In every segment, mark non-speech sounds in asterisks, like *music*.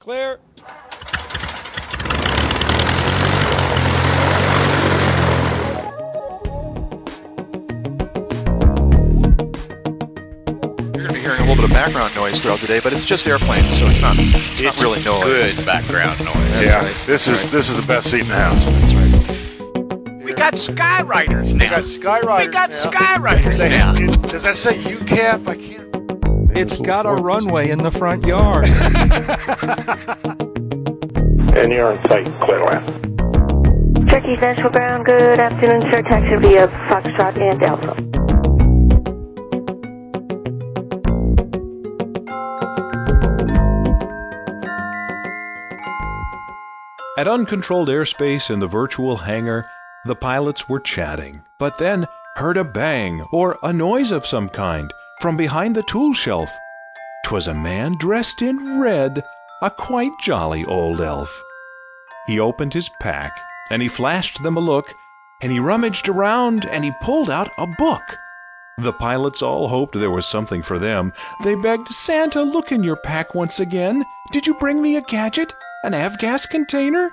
Clear. You're going to be hearing a little bit of background noise throughout the day, but it's just airplanes, so it's not it's, not really noise. Good background noise. That's yeah, right. this is Right. this is the best seat in the house. That's right. We got skywriters now. We got skywriters. We got now. skywriters now. it- does that say UCAP? I can't. It's got a runway in the front yard. *laughs* And you're on site, Clearland. Turkey Central Ground, good afternoon, sir. Taxi via Foxtrot and Alpha. At uncontrolled airspace in the virtual hangar, the pilots were chatting, but then heard a bang or a noise of some kind from behind the tool shelf. 'Twas a man dressed in red, a quite jolly old elf. He opened his pack and he flashed them a look, and he rummaged around and he pulled out a book. The pilots all hoped there was something for them. They begged, Santa, look in your pack once again. Did you bring me a gadget? An avgas container?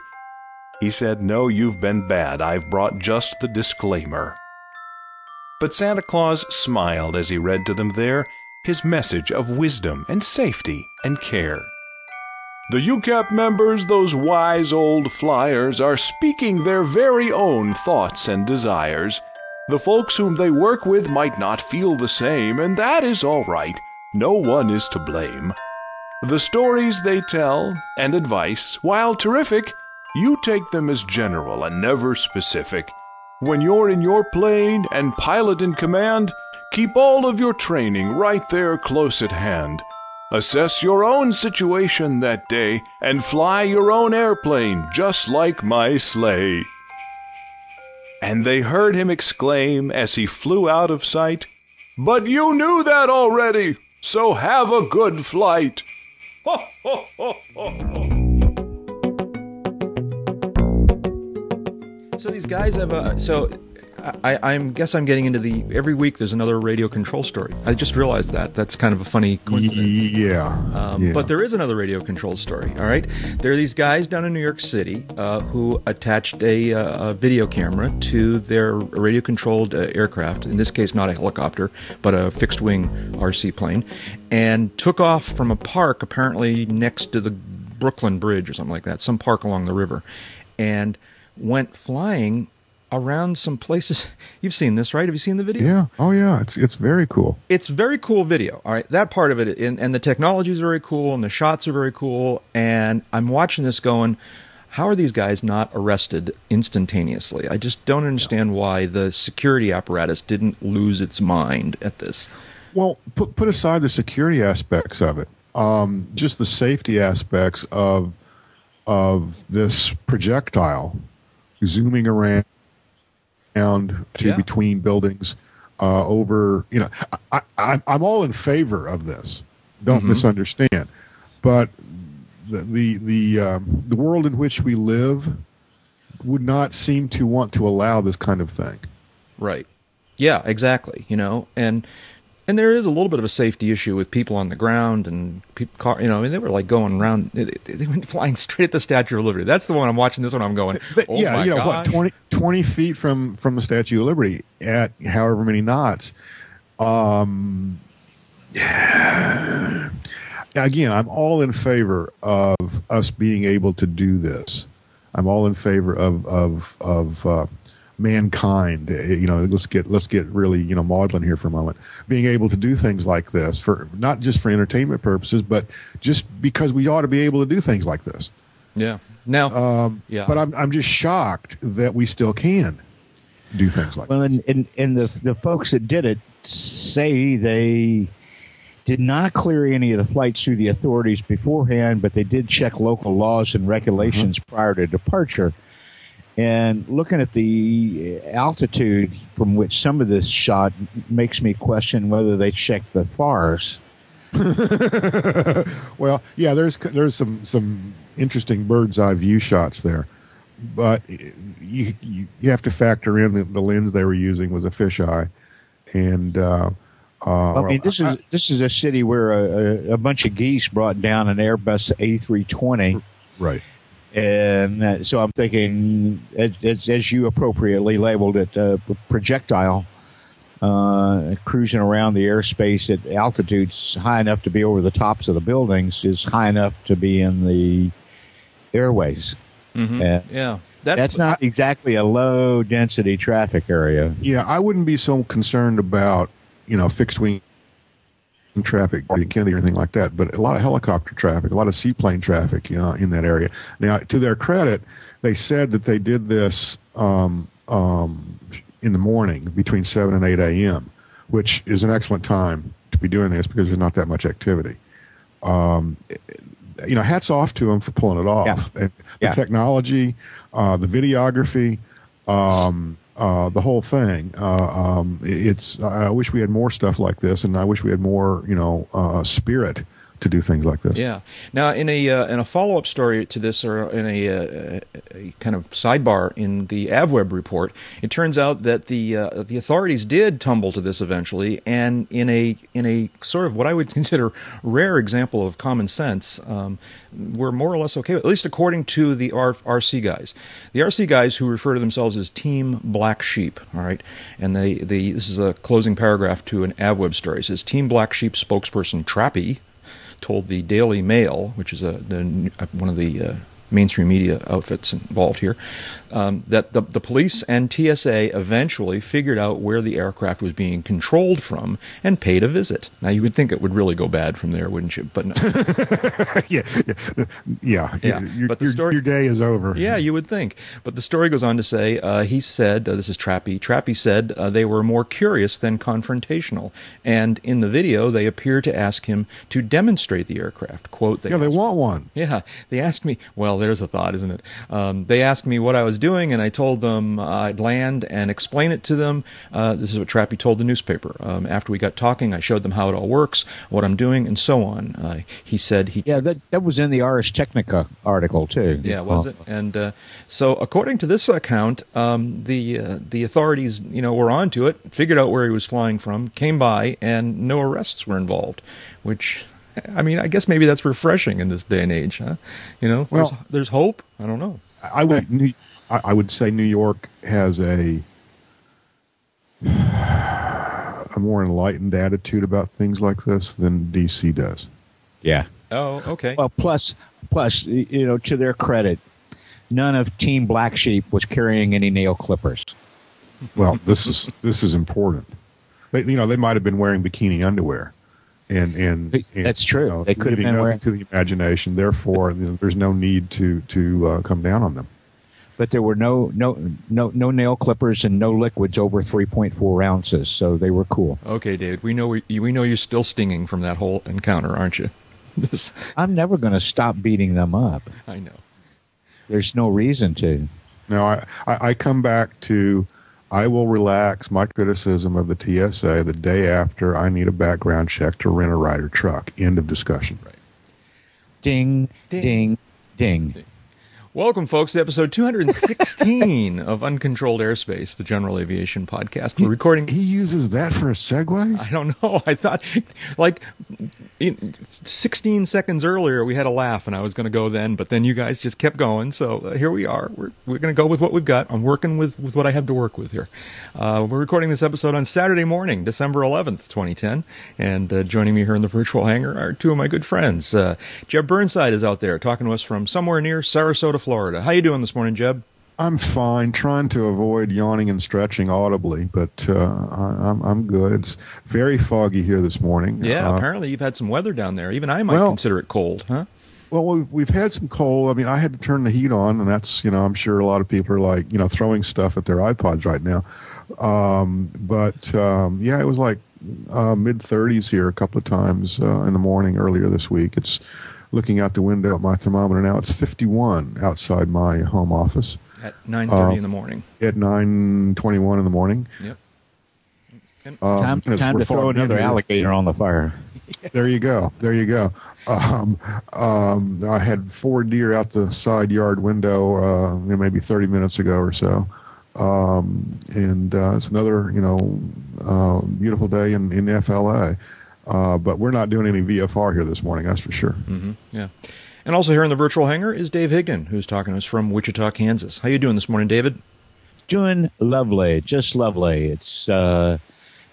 He said, No, you've been bad. I've brought just the disclaimer. But Santa Claus smiled as he read to them there his message of wisdom and safety and care. The UCAP members, those wise old flyers, are speaking their very own thoughts and desires. The folks whom they work with might not feel the same, and that is all right. No one is to blame. The stories they tell and advice, while terrific, you take them as general and never specific. When you're in your plane and pilot in command, keep all of your training right there close at hand. Assess your own situation that day and fly your own airplane just like my sleigh. And they heard him exclaim as he flew out of sight, But you knew that already, so have a good flight. Ho, ho, ho, so these guys have a. So I, I guess I'm getting into the. Every week there's another radio control story. I just realized that. That's kind of a funny coincidence. Yeah. Um, yeah. But there is another radio control story. All right, there are these guys down in New York City uh, who attached a, uh, a video camera to their radio controlled uh, aircraft. In this case, not a helicopter, but a fixed wing RC plane, and took off from a park apparently next to the Brooklyn Bridge or something like that, some park along the river, and went flying around some places. *laughs* You've seen this, right? Have you seen the video? yeah. Oh yeah. It's it's very cool. it's very cool video. All right, that part of it, and, and the technology is very cool, and the shots are very cool. And I'm watching this going, how are these guys not arrested instantaneously? I just don't understand why the security apparatus didn't lose its mind at this. Well, put put aside the security aspects of it, um, just the safety aspects of of this projectile zooming around to Yeah. between buildings uh, over. You know, I, I, I'm all in favor of this. Don't misunderstand, but the the the, um, the world in which we live would not seem to want to allow this kind of thing. Right. Yeah, exactly. You know, and and there is a little bit of a safety issue with people on the ground and people, car, you know, I mean, they were like going around. They, they went *laughs* flying straight at the Statue of Liberty. That's the one I'm watching. This one I'm going. Oh yeah, you know gosh. what, 20, 20 feet from from the Statue of Liberty at however many knots. Um, Yeah. *sighs* again, I'm all in favor of us being able to do this. I'm all in favor of of of uh, mankind. Uh, You know, let's get let's get really you know maudlin here for a moment. Being able to do things like this for not just for entertainment purposes, but just because we ought to be able to do things like this. Yeah. Now, Um, Yeah. But I'm I'm just shocked that we still can do things like Well, and, and, and the, the folks that did it say they did not clear any of the flights through the authorities beforehand, but they did check local laws and regulations prior to departure. And looking at the altitude from which some of this shot makes me question whether they checked the FARs. *laughs* well, yeah, there's there's some some interesting bird's eye view shots there, but you you, you have to factor in that the lens they were using was a fisheye, and uh, Uh, I mean, this is this is a city where a, a bunch of geese brought down an Airbus A320, right. And uh, so I'm thinking, as, as, as you appropriately labeled it, uh, projectile uh, cruising around the airspace at altitudes high enough to be over the tops of the buildings is high enough to be in the airways. Mhm. Uh, Yeah, that's, that's, not exactly a low density traffic area. Yeah, I wouldn't be so concerned about you know fixed wing traffic or Kennedy or anything like that, but a lot of helicopter traffic, a lot of seaplane traffic, you know, in that area. Now, to their credit, they said that they did this um, um, in the morning between seven and eight a.m., which is an excellent time to be doing this because there's not that much activity. Um, you know, hats off to them for pulling it off. Yeah. The Yeah. technology, uh, the videography, um, uh, the whole thing. Uh, um, it's. I wish we had more stuff like this, and I wish we had more, you know, uh, spirit to do things like this. Yeah. Now, in a uh, in a follow up story to this, or in a, uh, a kind of sidebar in the AvWeb report, it turns out that the uh, the authorities did tumble to this eventually, and in a in a sort of what I would *laughs* consider rare example of common sense, um, we're more or less okay. At least according to the R- RC guys, the RC guys who refer to themselves as Team Black Sheep. All right, and they the this is a closing paragraph to an AvWeb story. It says Team Black Sheep spokesperson Trappy told the Daily Mail, which is a the, one of the uh, mainstream media outfits involved here, um, that the, the police and TSA eventually figured out where the aircraft was being controlled from and paid a visit. Now you would think it would really go bad from there, wouldn't you? But no. *laughs* yeah, yeah, yeah. Your, but the your- story- your day is over. Yeah, you would think. But the story goes on to say uh, he said, uh, this is Trappy, Trappy said uh, they were more curious than confrontational. And in the video, they appear to ask him to demonstrate the aircraft. Quote, yeah, they want one. Yeah, they asked me. Well, there's a thought, isn't it? Um, they asked me what I was doing, and I told them I'd land and explain it to them. Uh, this is what Trappy told the newspaper. Um, after we got talking, I showed them how it all works, what I'm doing, and so on. Uh, he said he. Yeah, that that was in the Ars Technica article too. Yeah, was it? And uh, so, according to this account, um, the uh, the authorities, you know, were onto it, figured out where he was flying from, came by, and no arrests were involved. Which, I mean, I guess maybe that's refreshing in this day and age, huh? You know, there's, Well- there's hope. I don't know. I would. New- I I would say New York has a *sighs* a more enlightened attitude about things like this than DC does. Yeah. Oh, okay. Well, plus, plus, you know, to their credit, none of Team Black Sheep was carrying any nail clippers. Well, this is this is important. They, you know, they might have been wearing bikini underwear, and and, and That's true. you know, They could have been nothing wearing- to the imagination. Therefore, you know, there's no need to to uh, come down on them. But there were no no no no nail clippers and no liquids over 3.4 ounces, so they were cool. Okay, David. We know we, we know you're still stinging from that whole encounter, aren't you? *laughs* This, I'm never going to stop beating them up. I know. There's no reason to. No, I, I, I come back to I will relax my criticism of the TSA the day after I need a background check to rent a Ryder truck. End of discussion. Ding, Ding. ding, ding. Welcome, folks, to episode 216 *laughs* of Uncontrolled Airspace, the General Aviation Podcast. We're recording. He uses that for a segue? I don't know. *laughs* I thought, like, in 16 seconds earlier, we had a laugh, and I was going to go then, but then you guys just kept going. So uh, here we are. We're, we're going to go with what we've got. I'm working with, with what I have to work with here. Uh, we're recording this episode on Saturday morning, December 11th, 2010. And uh, joining me here in the virtual hangar are two of my good friends. Uh, Jeb Burnside is out there talking to us from somewhere near Sarasota, Florida. How you doing this morning, Jeb? I'm fine, trying to avoid yawning and stretching audibly, but uh, I, I'm, I'm good. It's very foggy here this morning. Yeah, Uh, apparently you've had some weather down there. Even I might well- consider it cold, huh? Well, we've, we've had some cold. I mean, I had to turn the heat on, and that's, you know, I'm sure a lot of people are like, you know, throwing stuff at their iPods right now. Um, but um, yeah, it was like uh, mid 30s here a couple of times uh, in the morning earlier this week. It's looking out the window at my thermometer now. It's 51 outside my home office At 9:30 Uh, in the morning. at 9:21 in the morning. Yep. Um, Time, and time to throw another here. alligator on the fire. *laughs* There you go. There you go. Um, um, I had four deer out the side yard window uh, maybe 30 minutes ago or so. Um, and uh, it's another, you know, uh, beautiful day in, in FLA. Uh, but we're not doing any VFR here this morning, that's for sure. Mm-hmm. Yeah. And also here in the virtual hangar is Dave Higdon, who's talking to us from Wichita, Kansas. How you doing this morning, David? Doing lovely, just lovely. It's uh,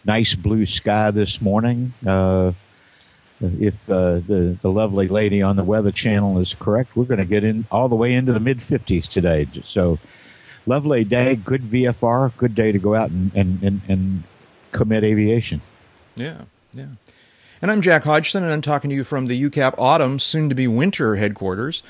nice blue sky this morning. Uh, if uh, the the lovely lady on the Weather Channel is correct, we're going to get in all the way into the mid 50s today. So, lovely day, good VFR, good day to go out and and and, and commit aviation. Yeah, yeah. And I'm Jack Hodgson, and I'm talking to you from the UCAP autumn, soon to be winter headquarters,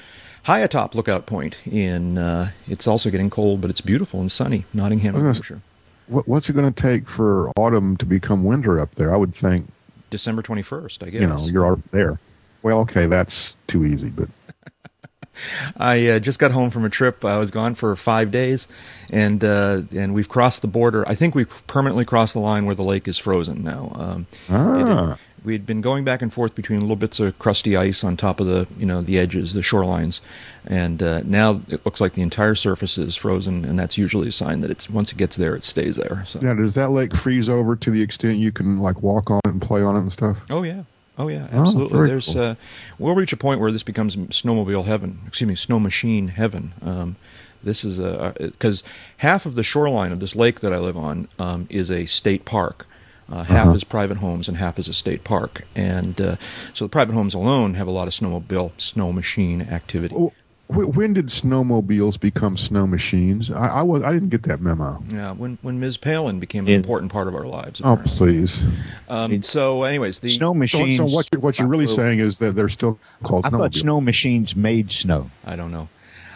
high atop Lookout Point. In uh, it's also getting cold, but it's beautiful and sunny, Nottingham, New Hampshire. What's it going to take for autumn to become winter up there? I would think December 21st, I guess. You know, you're already there. Well, okay, that's too easy, but. *laughs* I uh, just got home from a trip. I was gone for five days, and uh, and we've crossed the border. I think we've permanently crossed the line where the lake is frozen now. Um, ah. We had been going back and forth between little bits of crusty ice on top of the you know the edges, the shorelines, and uh, now it looks like the entire surface is frozen, and that's usually a sign that it's once it gets there, it stays there. So. Now, does that lake freeze over to the extent you can like walk on it and play on it and stuff? Oh yeah. Oh yeah, absolutely. Oh, There's cool. uh, we'll reach a point where this becomes snowmobile heaven. Excuse me, snow machine heaven. Um, this is a because half of the shoreline of this lake that I live on um, is a state park. Uh, half Uh-huh. is private homes and half is a state park, and uh, so the private homes alone have a lot of snowmobile, snow machine activity. Oh, when did snowmobiles become snow machines? I, I was I didn't get that memo. Yeah, when when Ms. Palin became an It- important part of our lives. Oh, please. Um, so, anyways, the Snow machines. so what you're, what you're really saying is that they're still called I thought snow machines made snow. I don't know.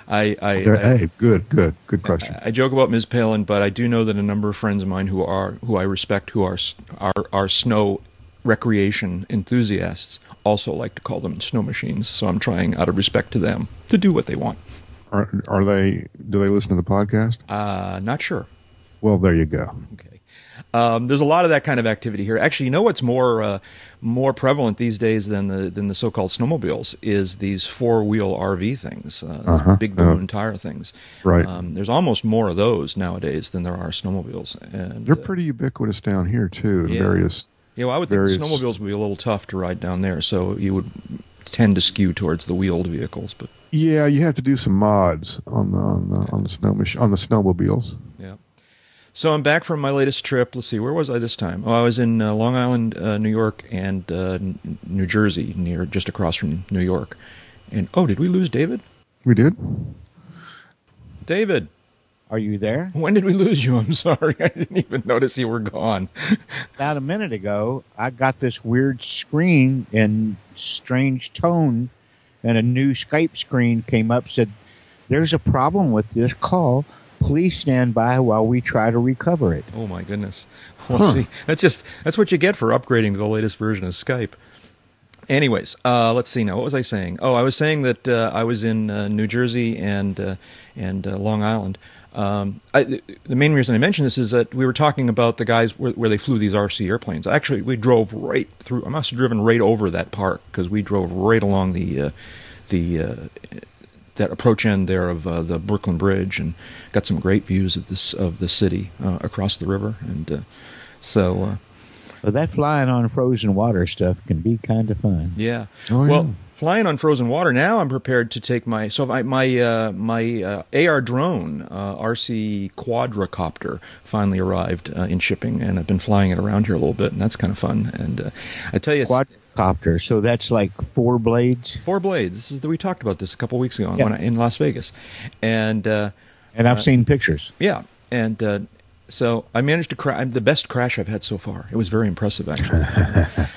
I I, They're- I, hey, good, good, good question. I joke about Ms. Palin, but I do know that a number of friends of mine who are who I respect, who are are, are snow recreation enthusiasts, also like to call them snow machines. So I'm trying, out of respect to them, to do what they want. Are, are they? Do they listen to the podcast? Uh, not sure. Well, there you go. Okay. Um, there's a lot of that kind of activity here. Actually, you know what's more uh, more prevalent these days than the than the so-called snowmobiles is these four-wheel RV things, uh, Uh-huh. big Yeah. balloon tire things. Right. Um, there's almost more of those nowadays than there are snowmobiles, and They're uh, pretty ubiquitous down here too. In Yeah. various. You know, I would think snowmobiles would be a little tough to ride down there, so you would tend to skew towards the wheeled vehicles. But Yeah, you have to do some mods on the on the on the snow on the snowmobiles. yeah. So I'm back from my latest trip. Let's see, where was I this time? Oh, I was in uh, Long Island, uh, New York, and uh, N- New Jersey, near just across from New York. And oh, did we lose David? We did. David, Are you there? when did we lose you? I'm sorry, *laughs* I didn't even notice you were gone. *laughs* About a minute ago, I got this weird screen and strange tone, and a new Skype screen came up. Said, "There's a problem with this call. Please stand by while we try to recover it." Oh my goodness. *laughs* Well, Huh. see, that's just that's what you get for upgrading to the latest version of Skype. Anyways, uh, let's see now. What was I saying? Oh, I was saying that uh, I was in uh, New Jersey and uh, and uh, Long Island. Um, I, the- main reason I mentioned this is that we were talking about the guys where, where they flew these RC airplanes. Actually, we drove right through. I must have driven right over that park because we drove right along the uh, the uh, that approach end there of uh, the Brooklyn Bridge and got some great views of this of the city uh, across the river. And uh, so, uh, Well, that flying on frozen water stuff can be kind of fun. yeah. Oh, yeah. well, flying on frozen water. Now I'm prepared to take my so I, my uh, my uh, AR drone uh, RC quadricopter finally arrived uh, in shipping, and I've been flying it around here a little bit, and that's kind of fun. And uh, I tell you, it's, So that's like four blades. Four blades. This is we talked about this a couple weeks ago Yeah. in Las Vegas, and uh, And I've Uh, seen pictures. yeah, and uh, so I managed to crash. The best crash I've had so far. It was very impressive actually,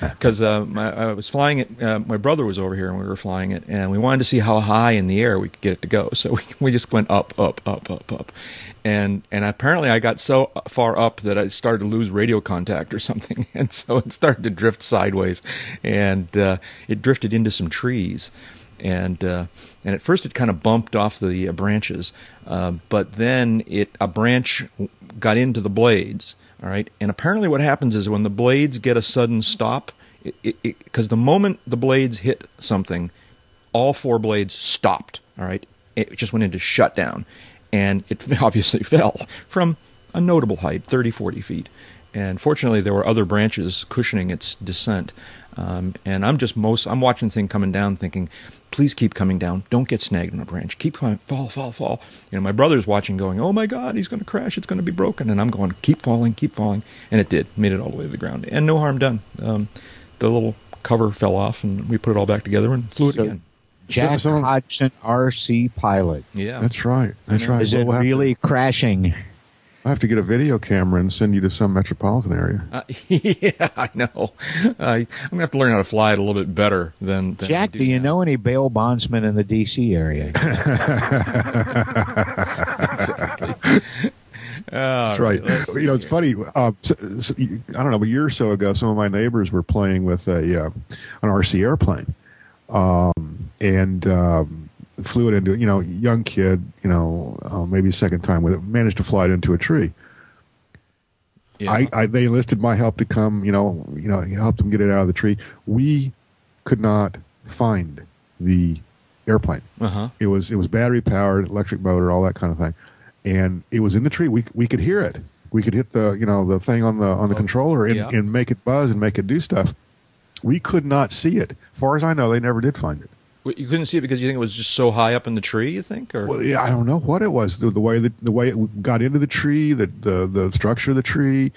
*laughs* because uh, I was flying it. Uh, my brother was over here and we were flying it, and we wanted to see how high in the air we could get it to go. So we *laughs* we just went up, up, up, up, up, and and apparently I got so far up that I started to lose radio contact or something, *laughs* and so it started to drift sideways, and uh, it drifted into some trees and uh, and at first it kind of bumped off the uh, branches, uh, but then it a branch got into the blades. All right, and apparently what happens is when the blades get a sudden stop, because the moment the blades hit something, all four blades stopped. All right, it just went into shutdown, and it *laughs* obviously fell from a notable height, 30, 40 feet. And fortunately, there were other branches cushioning its descent. Um, and I'm just most I'm watching the thing coming down, thinking, please keep coming down. Don't get snagged on a branch. Keep coming, fall, fall, fall. You know, my brother's watching, going, oh my God, he's going to crash. It's going to be broken. And I'm going, keep falling, keep falling. And it did, made it all the way to the ground, and no harm done. Um, the little cover fell off, and we put it all back together and flew So- it again. Jack So- so- Hodgson RC pilot. Yeah, That's right. That's right. Is it We'll have to- really crashing? I have to get a video camera and send you to some metropolitan area. Uh, *laughs* yeah, I know. I, I'm gonna have to learn how to fly it a little bit better than. than Jack, do you now. know any bail bondsmen in the D.C. area? *laughs* That's right. You know, it's funny. Uh, s- s- I don't know. A year or so ago, some of my neighbors were playing with a uh, an RC airplane, um, and um, flew it into you know young kid, you know, uh, maybe second time with it, managed to fly it into a tree. Yeah. I, I they enlisted my help to come, you know, you know, help them get it out of the tree. We could not find the airplane. Uh-huh. It was it was battery powered, electric motor, all that kind of thing, and it was in the tree. We we could hear it. We could hit the you know the thing on the on the controller and, yeah. and make it buzz and make it do stuff. We could not see it. far as I know, they never did find it. You couldn't see it because you think it was just so high up in the tree. You think, or Well, yeah, I don't know what it was. The, the way that the way it got into the tree, the the, the structure of the tree.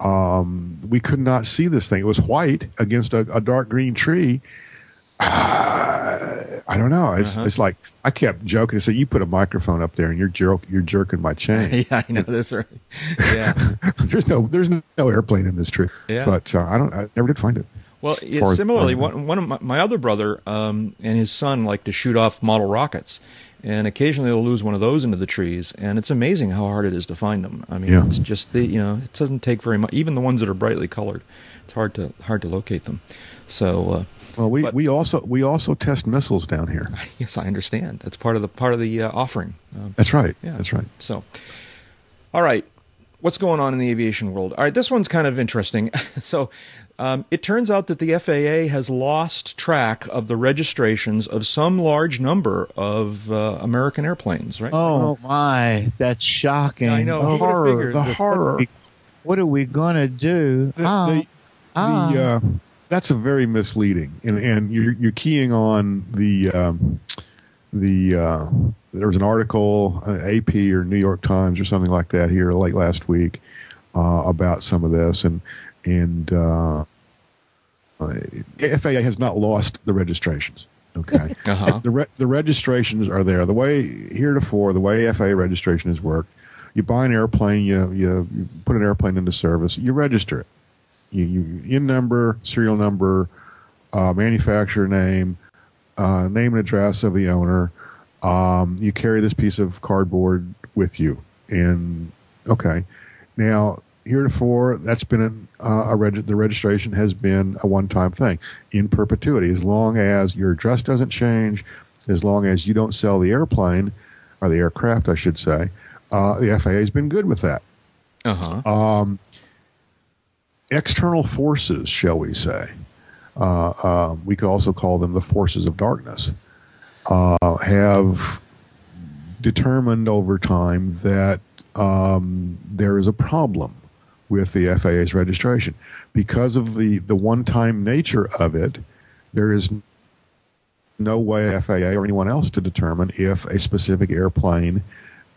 Um, we could not see this thing. It was white against a, a dark green tree. *sighs* I don't know. It's, Uh-huh. it's like I kept joking and said, "You put a microphone up there and you're jerk, you're jerking my chain." *laughs* yeah, I know this. Right? Yeah. *laughs* there's no there's no airplane in this tree. Yeah. But uh, I don't. I never did find it. Well, As yeah, far as- similarly, one, one of my, my other brother um, and his son like to shoot off model rockets, and occasionally they'll lose one of those into the trees, and it's amazing how hard it is to find them. I mean, Yeah. it's just the you know it doesn't take very much. Even the ones that are brightly colored, it's hard to hard to locate them. So uh, Well, we, But- we also we also test missiles down here. *laughs* yes, I understand. That's part of the part of the uh, offering. Um, That's right. Yeah. That's right. So, all right, what's going on in the aviation world? All right, this one's kind of interesting. *laughs* so, um, it turns out that the FAA has lost track of the registrations of some large number of uh, American airplanes. Right? Oh my, that's shocking. I know. The Who horror. The horror. What are we gonna do? The, Ah, the, ah. the, uh, that's a very misleading, and and you're you're keying on the um, the uh, there was an article, uh, AP or New York Times or something like that here late last week uh, about some of this, and and uh, uh, FAA has not lost the registrations. Okay, *laughs* Uh-huh. the re- the registrations are there. The way heretofore, the way FAA registration has worked, you buy an airplane, you you, you put an airplane into service, you register it. You, you N number, serial number, uh, manufacturer name, uh, name and address of the owner. Um, you carry this piece of cardboard with you, and okay. Now, heretofore, that's been an, uh, a reg- the registration has been a one-time thing in perpetuity, as long as your address doesn't change, as long as you don't sell the airplane or the aircraft, I should say. Uh, the FAA has been good with that Uh-huh. um, external forces, shall we say, uh, uh, we could also call them the forces of darkness, uh, have determined over time that um, there is a problem with the FAA's registration. Because of the, the one time nature of it, there is no way FAA or anyone else to determine if a specific airplane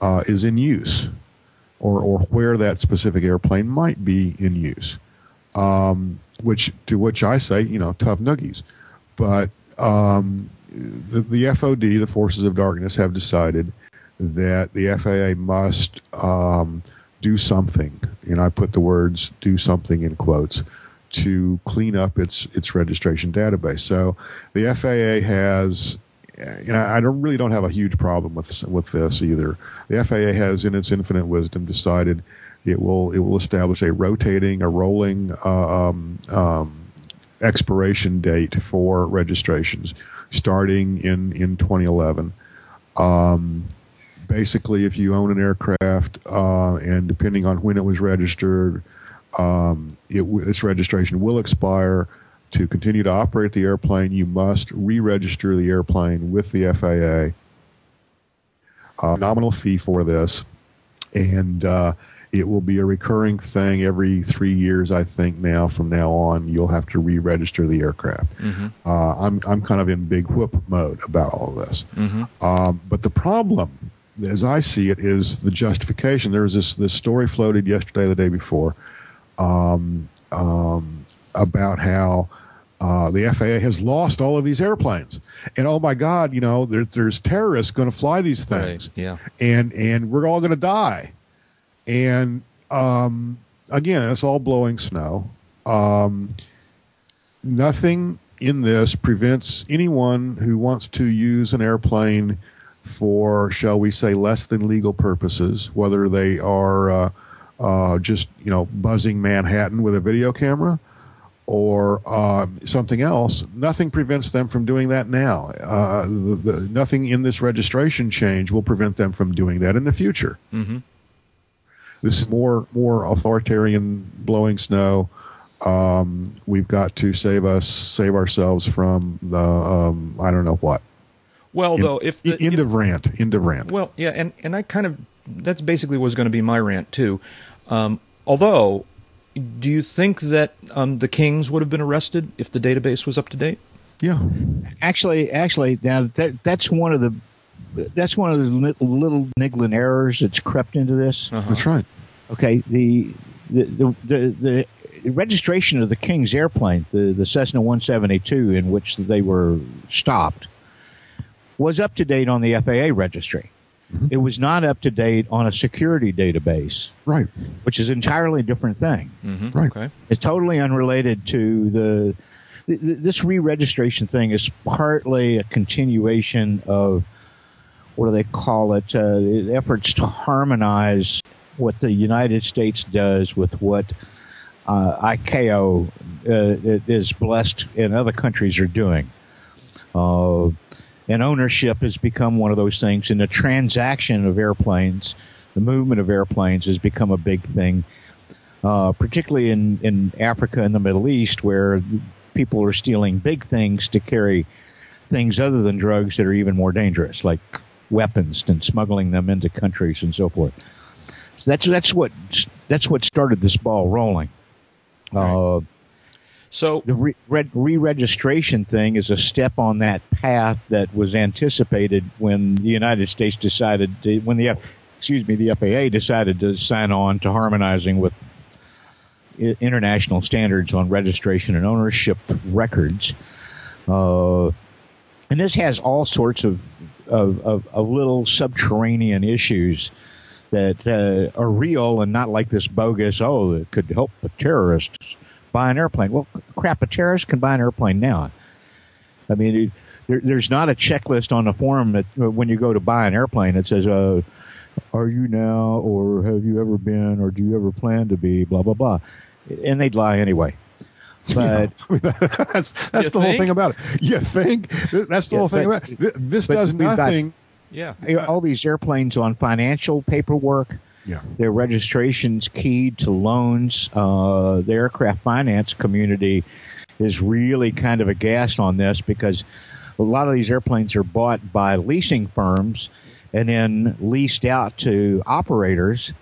uh, is in use or, or where that specific airplane might be in use. Um, which to which I say, you know, tough noogies. But um, the, the FOD, the Forces of Darkness, have decided that the FAA must um, do something, and I put the words "do something" in quotes, to clean up its its registration database. So the FAA has you know, I don't really don't have a huge problem with with this either. The FAA has, in its infinite wisdom, decided it will it will establish a rotating, a rolling uh, um, um, expiration date for registrations, starting in in 2011. Um, basically, if you own an aircraft uh, and depending on when it was registered, um, it, its registration will expire. To continue to operate the airplane, you must re-register the airplane with the FAA. a nominal fee for this, and uh, it will be a recurring thing every three years. I think now from now on, you'll have to re-register the aircraft. Uh, I'm I'm kind of in big whoop mode about all of this. Um, but the problem, as I see it, is the justification. There was this this story floated yesterday, the day before, um, um, about how uh, the FAA has lost all of these airplanes, and oh my God, you know, there, there's terrorists going to fly these things, Right, yeah. and and we're all going to die. And um, again, it's all blowing snow. Um, nothing in this prevents anyone who wants to use an airplane for, shall we say, less than legal purposes, whether they are uh, uh, just you know buzzing Manhattan with a video camera or um, something else. Nothing prevents them from doing that now. Uh, the, the, nothing in this registration change will prevent them from doing that in the future. Mm-hmm. This is more more authoritarian blowing snow. Um, we've got to save us, save ourselves from the um, I don't know what. Well, In- though, if the, end if- of rant, end of rant. Well, yeah, and and I kind of that's basically was going to be my rant too. Um, although, do you think that um, the Kings would have been arrested if the database was up to date? yeah, Actually, actually, now that that's one of the that's one of the little niggling errors that's crept into this. that's right. Okay, the the the, the, the registration of the King's airplane, the the Cessna 172, in which they were stopped, was up to date on the FAA registry. It was not up to date on a security database, Right, which is an entirely different thing. Mm-hmm. Right. Okay. It's totally unrelated to the. th- th- This re-registration thing is partly a continuation of what do they call it? Uh, efforts to harmonize what the United States does with what uh, ICAO uh, is blessed and other countries are doing. Uh, and ownership has become one of those things, and the transaction of airplanes, the movement of airplanes, has become a big thing uh, particularly in, in Africa and the Middle East, where people are stealing big things to carry things other than drugs that are even more dangerous, like weapons, and smuggling them into countries and so forth. So that's that's what that's what started this ball rolling. Uh, So the re- re-registration thing is a step on that path that was anticipated when the United States decided to, when the excuse me the FAA decided to sign on to harmonizing with international standards on registration and ownership records. Uh, and this has all sorts of of, of, of little subterranean issues that uh, are real and not like this bogus. Oh, it could help the terrorist buy an airplane. Well, crap, a terrorist can buy an airplane now. I mean, there, there's not a checklist on the form that uh, when you go to buy an airplane it says, uh, "Are you now, or have you ever been, or do you ever plan to be?" Blah blah blah, and they'd lie anyway. *laughs* But I *laughs* mean, that's that's You the whole thing about it. You think that's the Yeah, whole thing but- about it. This does we've got- nothing. yeah, all these airplanes on financial paperwork, Yeah. their registrations keyed to loans. Uh, the aircraft finance community is really kind of aghast on this because a lot of these airplanes are bought by leasing firms and then leased out to operators.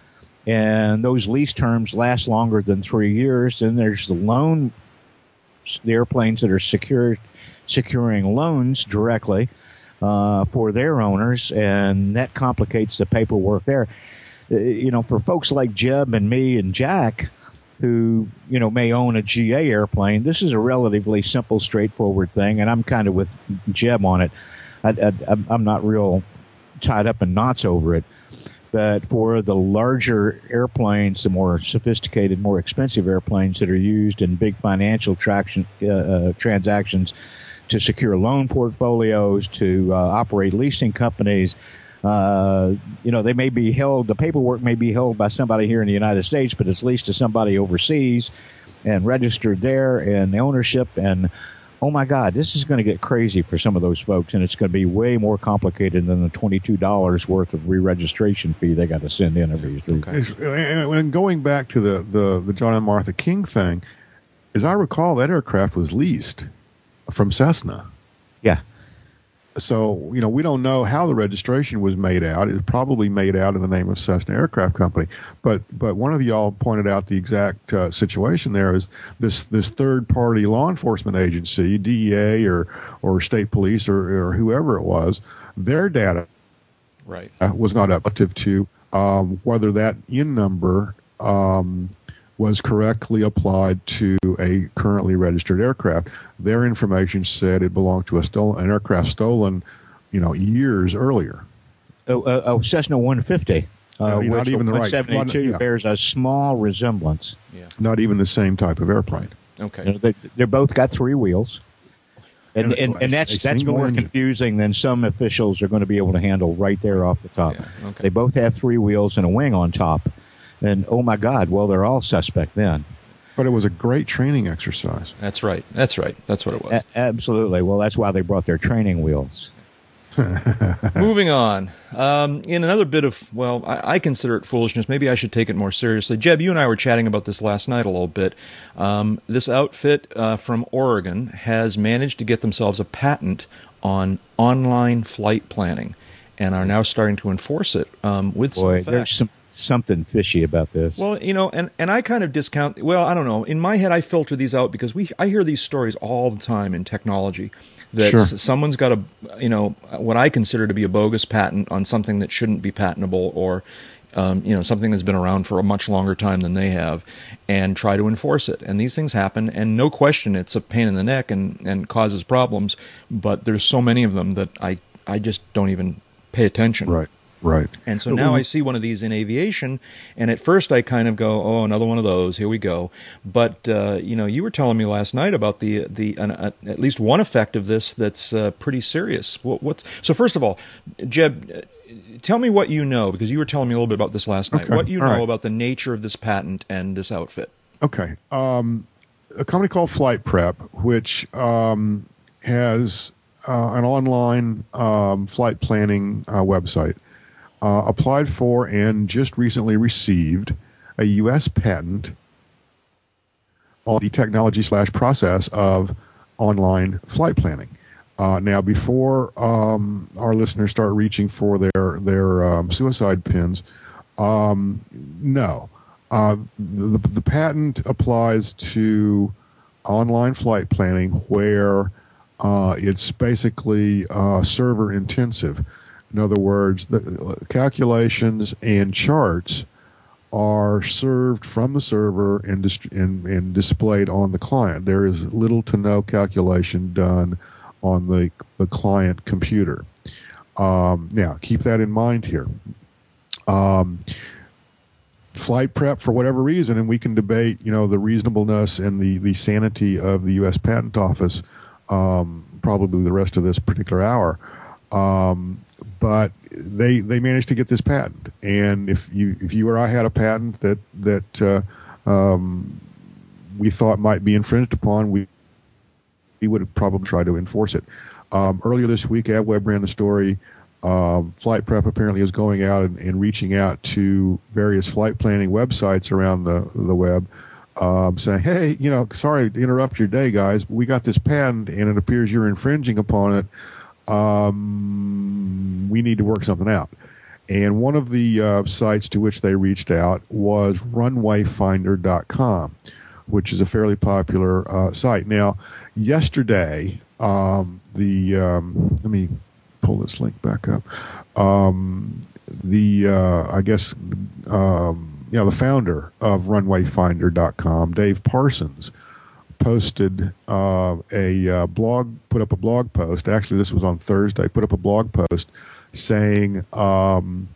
And those lease terms last longer than three years. Then there's the loan, the airplanes that are securing loans directly uh, for their owners, and that complicates the paperwork there. Uh, You know, for folks like Jeb and me and Jack, who you know may own a GA airplane, this is a relatively simple, straightforward thing, and I'm kind of with Jeb on it. I, I'm not real tied up in knots over it. But for the larger airplanes, the more sophisticated, more expensive airplanes that are used in big financial traction, uh, uh, transactions to secure loan portfolios, to uh, operate leasing companies, uh, you know, they may be held, the paperwork may be held by somebody here in the United States, but it's leased to somebody overseas and registered there and the ownership and oh my God, this is going to get crazy for some of those folks, and it's going to be way more complicated than the twenty-two dollars worth of re-registration fee they got to send in every three. It's- And and going back to the, the, the John and Martha King thing, as I recall, that aircraft was leased from Cessna. Yeah, so you know we don't know how the registration was made out. It was probably made out in the name of Cessna Aircraft Company. But but one of y'all pointed out the exact uh, situation. There is this this third party law enforcement agency, DEA or or state police or, or whoever it was, their data Right. was not relative to um, whether that N number um, was correctly applied to a currently registered aircraft. Their information said it belonged to a stolen an aircraft stolen, you know, years earlier. Oh, uh, oh Cessna 150. Uh, No, not which even the right- 172 yeah. bears a small resemblance. Not even the same type of airplane. Okay. You know, they, they're both got three wheels. And, And and, and that's that's more engine. confusing than some officials are going to be able to handle right there off the top. Yeah, okay. They both have three wheels and a wing on top. And oh my God, well, they're all suspect then. But it was a great training exercise. That's right. That's right. That's what it was. A- absolutely. Well, that's why they brought their training wheels. *laughs* Moving on. Um, in another bit of, well, I, I consider it foolishness. Maybe I should take it more seriously. Jeb, you and I were chatting about this last night a little bit. Um, this outfit uh, from Oregon has managed to get themselves a patent on online flight planning and are now starting to enforce it um, with Boy, some there's facts. some something fishy about this. Well, you know, and, and I kind of discount. Well, I don't know. In my head, I filter these out because we I hear these stories all the time in technology that Sure. someone's got a you know what I consider to be a bogus patent on something that shouldn't be patentable or. Um, you know something that's been around for a much longer time than they have, and try to enforce it. And these things happen, and no question, it's a pain in the neck and and causes problems. But there's so many of them that I I just don't even pay attention. Right. Right. And so now I see one of these in aviation, and at first I kind of go, "Oh, another one of those. Here we go." But uh, you know, you were telling me last night about the the an, uh, at least one effect of this that's uh, pretty serious. What, what's so? First of all, Jeb, uh, tell me what you know because you were telling me a little bit about this last night. Okay, What you all know right. about the nature of this patent and this outfit? Okay. Um, a company called Flight Prep, which um, has uh, an online um, flight planning uh, website, uh, applied for and just recently received a U.S. patent on the technology slash process of online flight planning. Uh, now, before um, our listeners start reaching for their their um, suicide pins, um, no, uh, the, the patent applies to online flight planning where uh, it's basically uh, server intensive. In other words, the calculations and charts are served from the server and, and, and displayed on the client. There is little to no calculation done on the, the client computer. Um, now, keep that in mind here. Um, flight prep for whatever reason, and we can debate, you know, the reasonableness and the, the sanity of the U.S. Patent Office um, probably the rest of this particular hour. Um, but they they managed to get this patent, and if you if you or I had a patent that that uh, um, we thought might be infringed upon, we we would probably try to enforce it. Um, earlier this week, AvWeb ran the story. Um, flight Prep apparently is going out and, and reaching out to various flight planning websites around the the web, um, saying, "Hey, you know, sorry to interrupt your day, guys. But we got this patent, and it appears you're infringing upon it. Um, we need to work something out." And one of the uh, sites to which they reached out was RunwayFinder.com, which is a fairly popular uh, site. Now, yesterday, um, the um, let me pull this link back up. Um, the uh, I guess um, know the founder of RunwayFinder.com, Dave Parsons, posted uh, a uh, blog, put up a blog post. Actually, this was on Thursday. Put up a blog post saying um,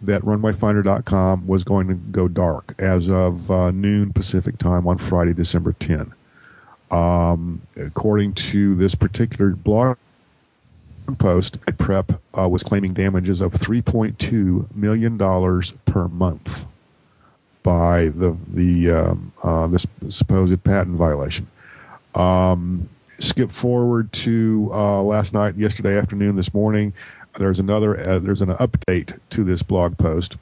that RunwayFinder.com was going to go dark as of uh, noon Pacific time on Friday, December 10. Um, according to this particular blog post, Prep uh, was claiming damages of $3.2 million per month by the the um, uh, this supposed patent violation. Um, skip forward to uh, last night, yesterday afternoon, this morning. There's another. Uh, there's an update to this blog post,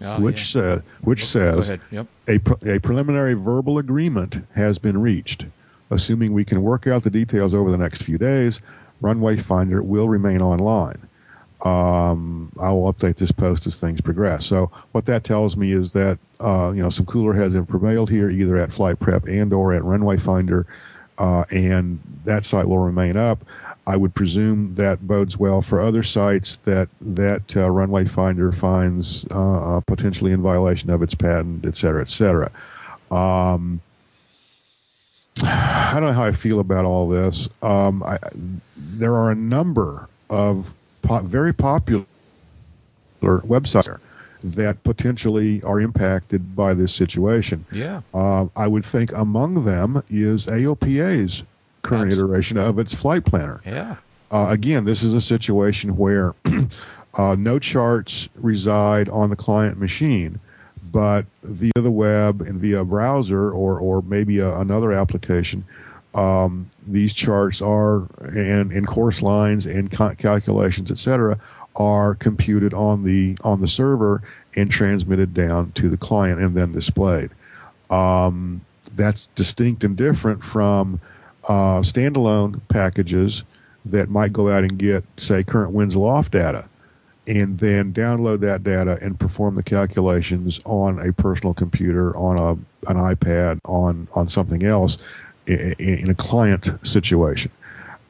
Oh, which yeah. uh, which Go says. Yep. a, pre- a preliminary verbal agreement has been reached. Assuming we can work out the details over the next few days, Runway Finder will remain online. Um, I will update this post as things progress. So what that tells me is that uh, you know some cooler heads have prevailed here, either at Flight Prep and or at Runway Finder, uh, and that site will remain up. I would presume that bodes well for other sites that that uh, Runway Finder finds uh, uh, potentially in violation of its patent, et cetera, et cetera. Um, I don't know how I feel about all this. Um, I, there are a number of po- very popular websites that potentially are impacted by this situation. Yeah. Uh, I would think among them is AOPA's current Abs- iteration of its flight planner. Yeah. Uh, again, this is a situation where *clears throat* uh, no charts reside on the client machine, but via the web and via a browser or, or maybe a, another application, um, these charts are and, and course lines and ca- calculations, etc., are computed on the on the server and transmitted down to the client and then displayed. Um, that's distinct and different from uh, standalone packages that might go out and get, say, current winds aloft data, and then download that data and perform the calculations on a personal computer, on a an iPad, on on something else, in, in a client situation.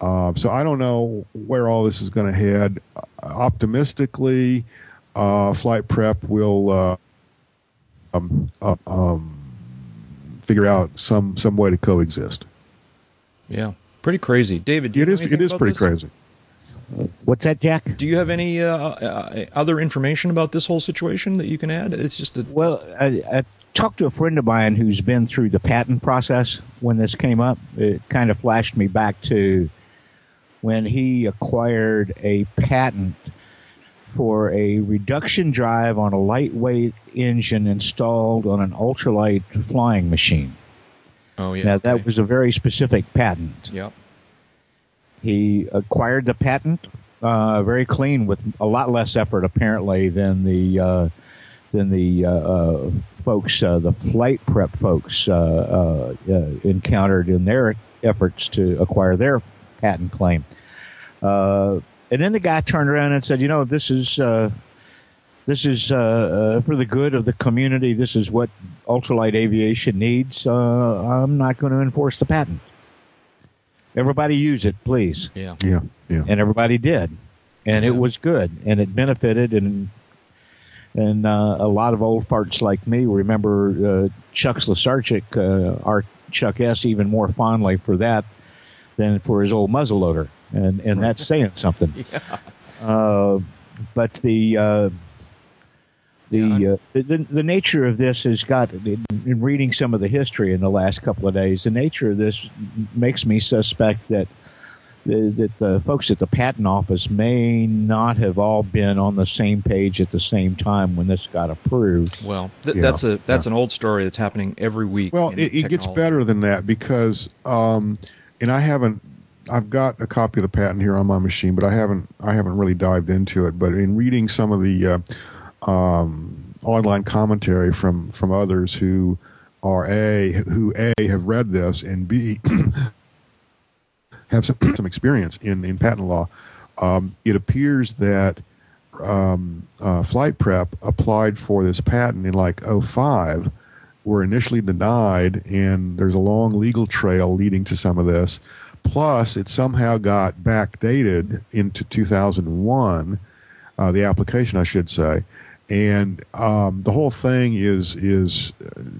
Um, so I don't know where all this is going to head. Optimistically, uh, flight prep will uh, um, uh, um, figure out some some way to coexist. Yeah. Pretty crazy. David, do you It know is anything it is pretty this? crazy. What's that, Jack? Do you have any uh, uh, other information about this whole situation that you can add? It's just a, Well, I, I talked to a friend of mine who's been through the patent process when this came up. It kind of flashed me back to when he acquired a patent for a reduction drive on a lightweight engine installed on an ultralight flying machine. oh yeah. now, that was a very specific patent. Yep. He acquired the patent uh, very clean with a lot less effort apparently than the uh, than the uh, uh, folks, uh, the flight prep folks, uh, uh, uh, encountered in their efforts to acquire their patent claim. Uh, and then the guy turned around and said, "You know, this is." Uh, this is uh, uh, for the good of the community. This is what ultralight aviation needs. Uh, I'm not going to enforce the patent. Everybody use it, please. Yeah. Yeah, yeah. And everybody did. And Yeah. it was good. And it benefited. And and uh, a lot of old farts like me remember uh, Chuck Slusarczyk, uh, our Chuck S, even more fondly for that than for his old muzzleloader. And, and that's saying something. *laughs* Uh, but the. Uh, the, uh, the the nature of this has got in, in reading some of the history in the last couple of days. The nature of this makes me suspect that that the folks at the patent office may not have all been on the same page at the same time when this got approved. Well, th- Yeah, that's a that's yeah. an old story that's happening every week. Well, it, it gets better than that because, um, and I haven't. I've got a copy of the patent here on my machine, but I haven't. I haven't really dived into it. But in reading some of the uh, um, online commentary from from others who are a who a have read this and b *clears throat* have some *clears throat* some experience in in patent law, um, it appears that um, uh, Flight Prep applied for this patent in like 05, were initially denied, and there's a long legal trail leading to some of this. Plus, it somehow got backdated into 2001, uh, the application, I should say. And um, the whole thing is is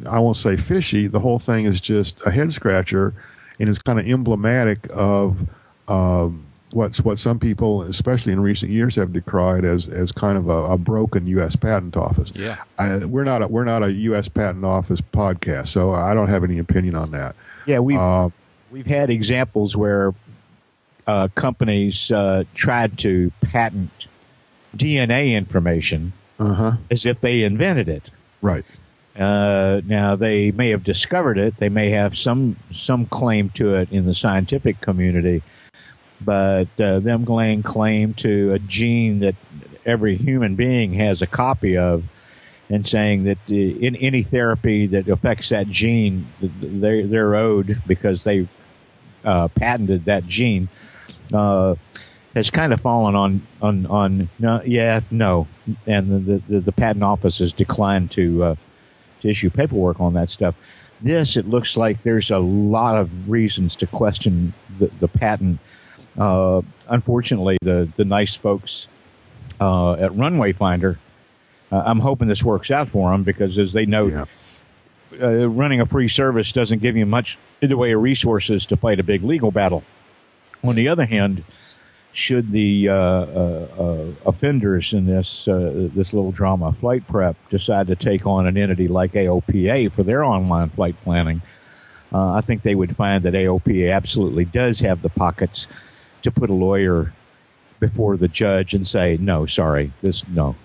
I won't say fishy. The whole thing is just a head scratcher, and it's kind of emblematic of um, what's what some people, especially in recent years, have decried as as kind of a, a broken U.S. patent office. Yeah. I, we're not a, we're not a U.S. patent office podcast, so I don't have any opinion on that. Yeah, we Uh, we've had examples where uh, companies uh, tried to patent DNA information uh huh. as if they invented it. Right. Uh, now they may have discovered it. They may have some some claim to it in the scientific community, but uh, them laying claim to a gene that every human being has a copy of, and saying that uh, in any therapy that affects that gene, they they're owed because they uh, patented that gene. Uh, has kind of fallen on on on no, yeah no, and the the, the patent office has declined to uh, to issue paperwork on that stuff. This it looks like there's a lot of reasons to question the, the patent. Uh, unfortunately, the the nice folks uh, at Runway Finder, uh, I'm hoping this works out for them because as they know, Yeah. Uh, running a free service doesn't give you much in the way of resources to fight a big legal battle. On the other hand, should the uh, uh, uh, offenders in this uh, this little drama, Flight Prep, decide to take on an entity like AOPA for their online flight planning, uh, I think they would find that AOPA absolutely does have the pockets to put a lawyer before the judge and say, "No, sorry, this no,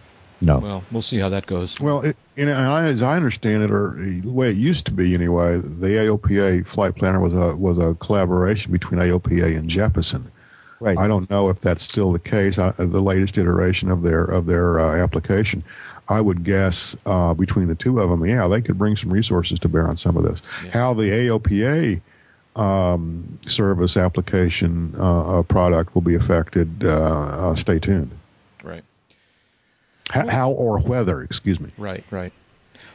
no." Well, we'll see how that goes. Well, it, and I, as I understand it, or the way it used to be anyway, the AOPA flight planner was a was a collaboration between AOPA and Jeppesen. Right. I don't know if that's still the case. I, the latest iteration of their of their uh, application, I would guess uh, between the two of them, yeah, they could bring some resources to bear on some of this. How the AOPA um, service application uh, uh, product will be affected, uh, uh, stay tuned. Right. H- how or whether, excuse me. Right. Right.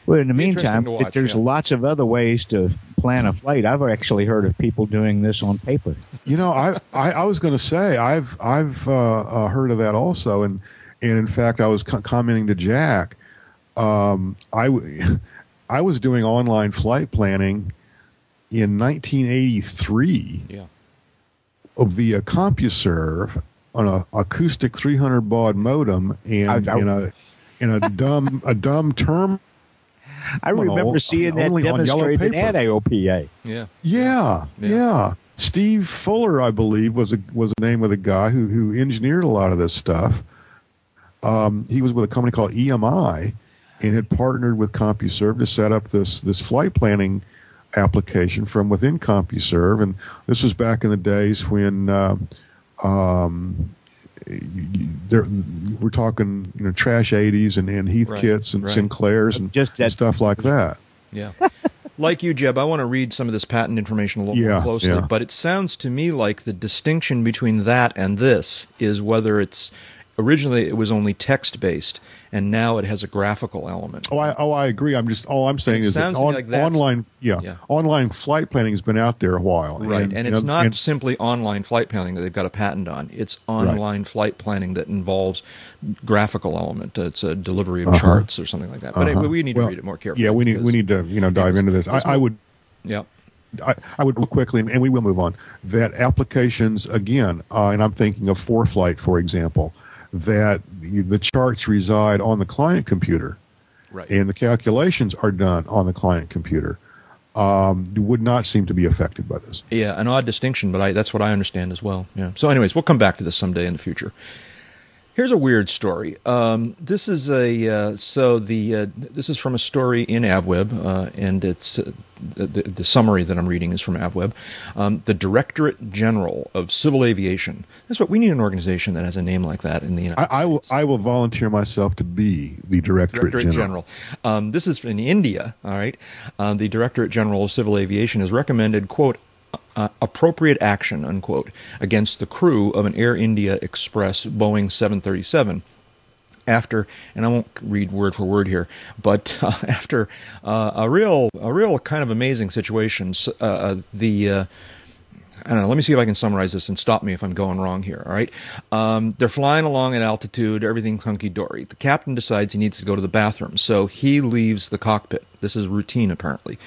Well, in the meantime, watch, there's yeah. lots of other ways to plan a flight. I've actually heard of people doing this on paper. You know, I I, I was going to say I've I've uh, uh, heard of that also, and and in fact I was co- commenting to Jack. Um, I w- *laughs* I was doing online flight planning in 1983 Yeah. via CompuServe on a acoustic 300 baud modem and I- I- in a in a dumb a dumb term. I Well, remember seeing that only on demonstrated at AOPA. Yeah. Yeah, Yeah. yeah. Steve Fuller, I believe, was a, was the name of the guy who who engineered a lot of this stuff. Um, he was with a company called EMI, and had partnered with CompuServe to set up this this flight planning application from within CompuServe. And this was back in the days when uh, um, there, we're talking you know trash 80s and, and Heathkits and right. Sinclairs and, Just that- and stuff like that. Yeah. *laughs* like you, Jeb, I want to read some of this patent information a little Yeah, more closely, yeah. but it sounds to me like the distinction between that and this is whether it's originally it was only text based and now it has a graphical element. Oh, I oh I agree. I'm just all I'm saying is that sounds to me on, like online, yeah, yeah. online flight planning has been out there a while, Right, and, you it's know, not and- simply online flight planning that they've got a patent on. It's online flight planning that involves graphical element. It's a delivery of Uh-huh. charts or something like that. But uh-huh. we need Well, to read it more carefully. Yeah, we need we need to you know dive into this. I, I would Yeah. I, I would quickly, and we will move on. That applications again, uh, and I'm thinking of ForeFlight, for example, that the, the charts reside on the client computer, Right. and the calculations are done on the client computer. Um, would not seem to be affected by this. Yeah, an odd distinction, but I, that's what I understand as well. Yeah. So, anyways, we'll come back to this someday in the future. Here's a weird story. Um, this is a uh, so the uh, this is from a story in AvWeb, uh, and it's uh, the, the summary that I'm reading is from AvWeb. Um, the Directorate General of Civil Aviation. That's what we need an organization that has a name like that in the United I, I will States. I will volunteer myself to be the Directorate, Directorate General. General. Um, this is in India. All right, uh, the Directorate General of Civil Aviation has recommended quote uh, appropriate action unquote against the crew of an Air India Express Boeing 737 after, and I won't read word for word here, but *laughs* uh, after uh, a real, a real kind of amazing situation, uh, uh, the uh, I don't know. Let me see if I can summarize this and stop me if I'm going wrong here. All right. Um, they're flying along at altitude. Everything's hunky dory. The captain decides he needs to go to the bathroom, so he leaves the cockpit. This is routine, apparently.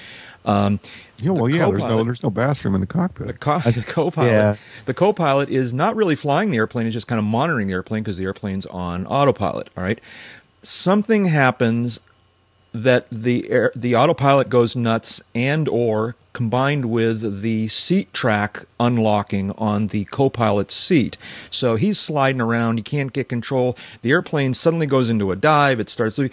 Um, Yeah, well, the yeah. There's no there's no bathroom in the cockpit. the, co- the co-pilot. Yeah. The co-pilot is not really flying the airplane; he's just kind of monitoring the airplane because the airplane's on autopilot. All right. Something happens that the air, the autopilot goes nuts, and or combined with the seat track unlocking on the co-pilot's seat. So he's sliding around. He can't get control. The airplane suddenly goes into a dive. It starts. The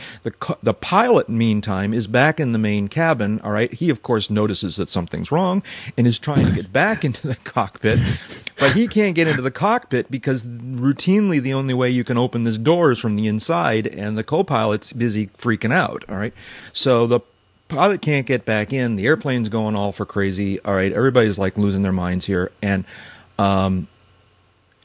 the pilot, meantime, is back in the main cabin. All right. He of course notices that something's wrong and is trying to get back *laughs* into the cockpit, but he can't get into the cockpit because routinely the only way you can open this door is from the inside, and the co-pilot's busy freaking out. All right. So the pilot can't get back in. The airplane's going all for crazy. All right, everybody's like losing their minds here, and um,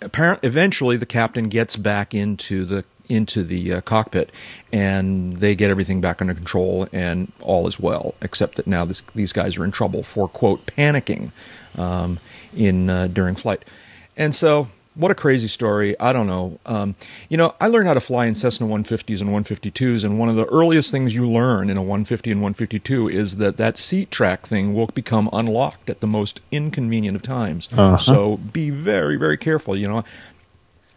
apparently, eventually, the captain gets back into the into the uh, cockpit, and they get everything back under control, and all is well. Except that now this, these guys are in trouble for quote panicking um, in uh, during flight, and so what a crazy story. I don't know. Um, you know, I learned how to fly in Cessna 150s and 152s, and one of the earliest things you learn in a 150 and 152 is that that seat track thing will become unlocked at the most inconvenient of times. Uh-huh. So be very, very careful. You know,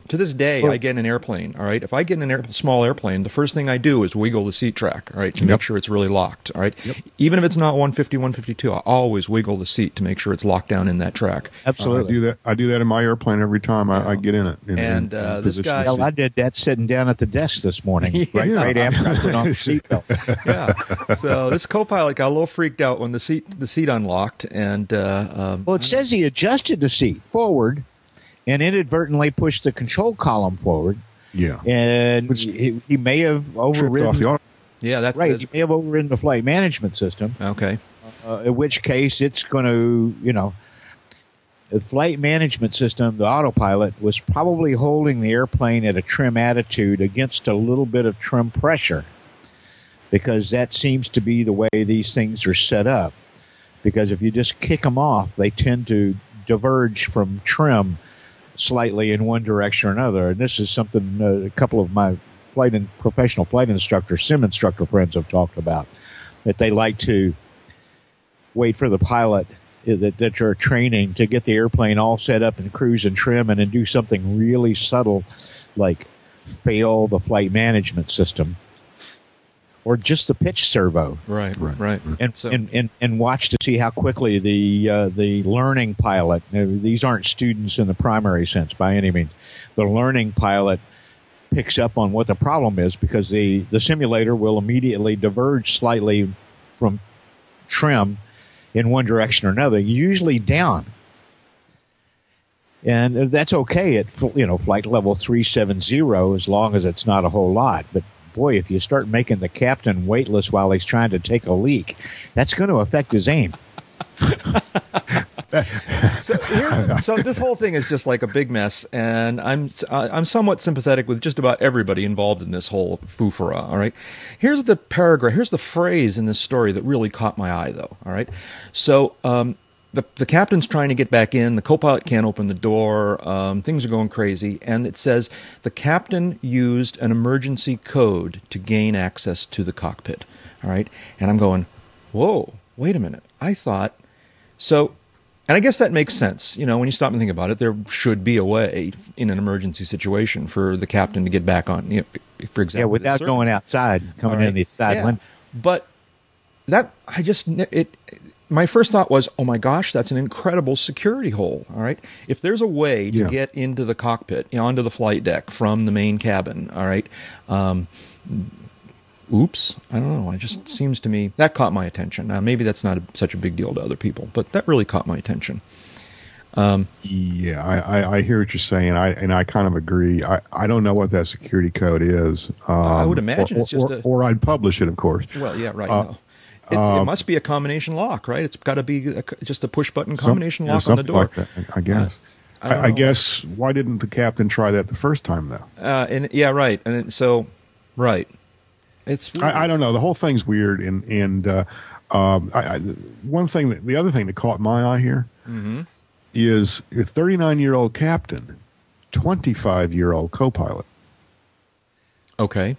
to this day, I get in an airplane. All right, if I get in an air, small airplane, the first thing I do is wiggle the seat track. All right, to Yep. make sure it's really locked. All right, even if it's not 150, 152, I always wiggle the seat to make sure it's locked down in that track. Absolutely. I do that. I do that in my airplane every time I, I get in it. in- And, in- in uh, this guy- to Hell, I did that sitting down at the desk this morning, *laughs* right, Yeah. right after I put on the *laughs* seatbelt. yeah. So this co-pilot got a little freaked out when the seat the seat unlocked, and uh, um, Well, it says he adjusted the seat forward and inadvertently pushed the control column forward, Yeah. and Which he, he may have Tripped off overridden. the auto. yeah, that's, Right, that's he may have overridden the flight management system. okay. uh, in which case it's going to, you know, the flight management system, the autopilot, was probably holding the airplane at a trim attitude against a little bit of trim pressure because that seems to be the way these things are set up. Because if you just kick them off, they tend to diverge from trim slightly in one direction or another. And this is something uh, a couple of my flight and professional flight instructor, sim instructor friends have talked about that they like to wait for the pilot uh, that, that you're training to get the airplane all set up and cruise and trim and then do something really subtle like fail the flight management system or just the pitch servo. Right, Right. right, and, So- and, and, and watch to see how quickly the uh, the learning pilot uh, these aren't students in the primary sense by any means. The learning pilot picks up on what the problem is because the, the simulator will immediately diverge slightly from trim in one direction or another usually down. And that's okay at you know flight level 370 as long as it's not a whole lot but boy if you start making the captain weightless while he's trying to take a leak that's going to affect his aim so, here, so this whole thing is just like a big mess, and I'm I'm somewhat sympathetic with just about everybody involved in this whole foofara. All right, here's the paragraph. Here's the phrase in this story that really caught my eye, though. All right, so um, the the captain's trying to get back in. The co-pilot can't open the door. Um, things are going crazy, and it says the captain used an emergency code to gain access to the cockpit. All right, and I'm going, whoa, wait a minute. I thought so. And I guess that makes sense. You know, when you stop and think about it, there should be a way in an emergency situation for the captain to get back on. You know, for example, yeah without going outside coming right. in the side Yeah. window But that I just it. My first thought was, oh my gosh, that's an incredible security hole. All right, if there's a way to Yeah. get into the cockpit, onto the flight deck from the main cabin, all right. Um, oops, I don't know. It just seems to me that caught my attention. Now maybe that's not a, such a big deal to other people, but that really caught my attention. Um, Yeah, I, I, I hear what you're saying, I and I kind of agree. I, I don't know what that security code is. Um, I would imagine or, it's just or, a- or I'd publish it, of course. Well, yeah, right. Uh, no. It's, it um, must be a combination lock, right? It's got to be a, just a push button Some- combination yeah, lock on the door. like that, I guess. I I, I guess why didn't the captain try that the first time though? Uh, and yeah, right. And so, right. It's I, I don't know. The whole thing's weird, and and uh, um, I, I, one thing, that, the other thing that caught my eye here is Mhm. a 39 year old captain, 25 year old co-pilot, okay.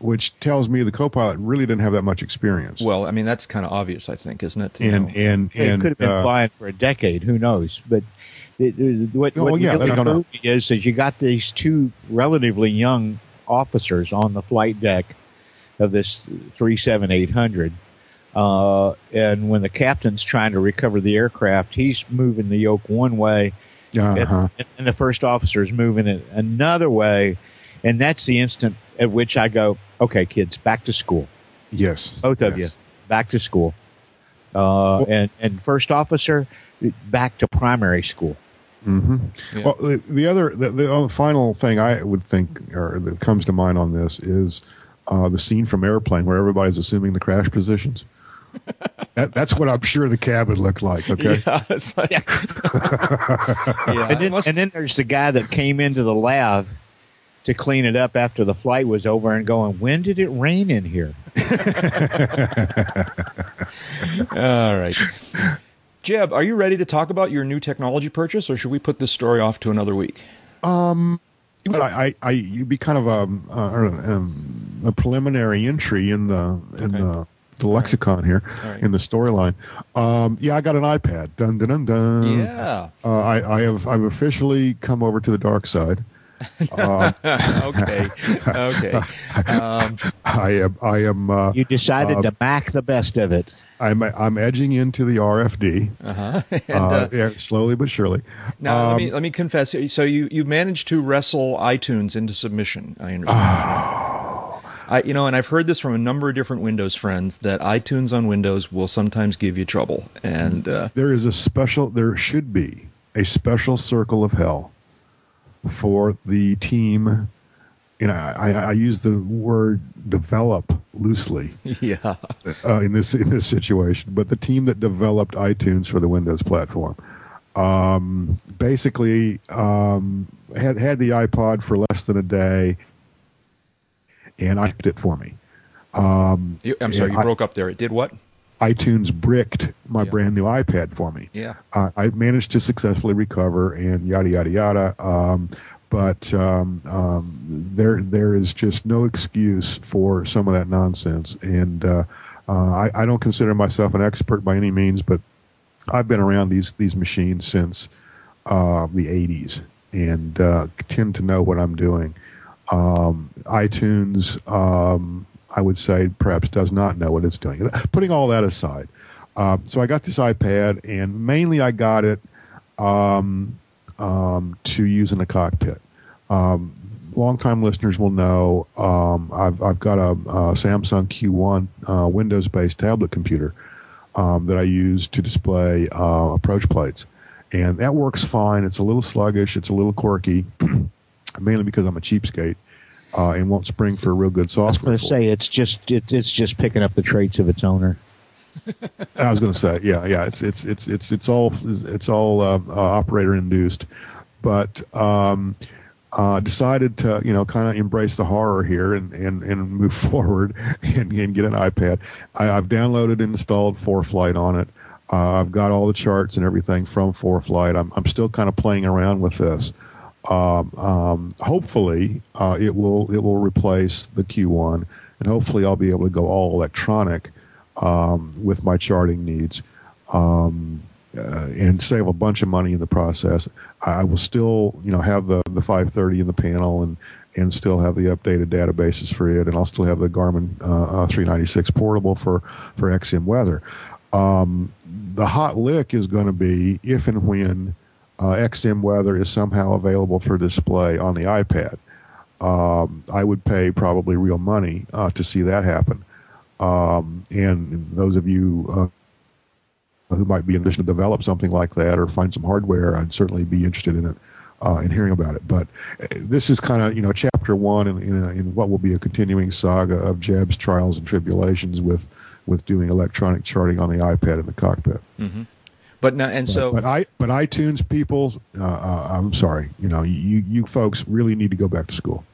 Which tells me the co-pilot really didn't have that much experience. Well, I mean that's kind of obvious, I think, isn't it? to and and It and could have been uh, flying for a decade. Who knows? But it, it- what, Oh, what yeah, you they don't don't know. know is that you got these two relatively young officers on the flight deck of this three seven eight hundred. Uh, and when the captain's trying to recover the aircraft, he's moving the yoke one way, uh-huh. and, and the first officer is moving it another way. And that's the instant at which I go, okay, kids, back to school. Yes, Both of yes. you, back to school. Uh, and, and first officer, back to primary school. Mm-hmm. Yeah. Well, the, the other, the, the uh, final thing I would think, or that comes to mind on this, is uh, the scene from Airplane where everybody's assuming the crash positions. *laughs* That, that's what I'm sure the cabin looked like. Okay. Yeah, like, *laughs* yeah, And then, and then there's the guy that came into the lab to clean it up after the flight was over and going, when did it rain in here? *laughs* all right. Jeb, are you ready to talk about your new technology purchase, or should we put this story off to another week? Um, but I, I, I you'd be kind of a, a, um, a preliminary entry in the in Okay. the, the lexicon here All right. in the storyline. Um, yeah, I got an iPad. Dun dun dun dun. Yeah. Uh, I, I have I've officially come over to the dark side. Uh, *laughs* okay. Okay. Um, I am I am uh, You decided Uh, to back the best of it. I'm I'm edging into the EFB uh-huh. *laughs* And, uh, uh, slowly but surely. now let Um, me let me confess. So you you managed to wrestle iTunes into submission. I understand. Oh. I, you know, and I've heard this from a number of different Windows friends that iTunes on Windows will sometimes give you trouble, and uh, there is a special there should be a special circle of hell for the team you know i, I use the word develop loosely *laughs* yeah, uh, in this in this situation but the team that developed itunes for the windows platform um, basically um, had had the ipod for less than a day and i it for me um, You- I'm sorry, you I- broke up there. It did what? iTunes bricked my Yeah. brand new iPad for me. Yeah. Uh, I managed to successfully recover and yada yada yada. Um, but um, um, there there is just no excuse for some of that nonsense. And uh, uh, I, I don't consider myself an expert by any means, but I've been around these these machines since uh, the '80s and uh, tend to know what I'm doing. Um, iTunes, um, I would say, perhaps does not know what it's doing. Putting all that aside, uh, so I got this iPad, and mainly I got it um, um, to use in the cockpit. Um, longtime listeners will know um, I've, I've got a, a Samsung Q1 uh, Windows-based tablet computer um, that I use to display uh, approach plates, and that works fine. It's a little sluggish. It's a little quirky, *clears throat* mainly because I'm a cheapskate uh, and won't spring for a real good software. I was going to say it's just it, it's just picking up the traits of its owner. *laughs* I was going to say, yeah, yeah. It's it's it's it's it's all it's all uh, uh, operator induced, but um, uh, decided to you know kind of embrace the horror here and, and, and move *laughs* forward and, and get an iPad. I, I've downloaded and installed ForeFlight on it. Uh, I've got all the charts and everything from ForeFlight. I'm I'm still kind of playing around with this. Um, um, hopefully, uh, it will it will replace the Q1, and hopefully, I'll be able to go all electronic um, with my charting needs um, uh, and save a bunch of money in the process. I will still, you know, have the, the 530 in the panel and, and still have the updated databases for it, and I'll still have the Garmin uh, uh, 396 portable for, for XM weather. Um, the hot lick is going to be if and when uh, XM weather is somehow available for display on the iPad. Um, I would pay probably real money uh, to see that happen. Um, and those of you uh, who might be in position to develop something like that or find some hardware, I'd certainly be interested in it, uh, in hearing about it. But uh, this is kind of you know chapter one in, in, in what will be a continuing saga of Jeb's trials and tribulations with with doing electronic charting on the iPad in the cockpit. But now, and so but I but iTunes people, uh, uh, I'm sorry, you know you you folks really need to go back to school.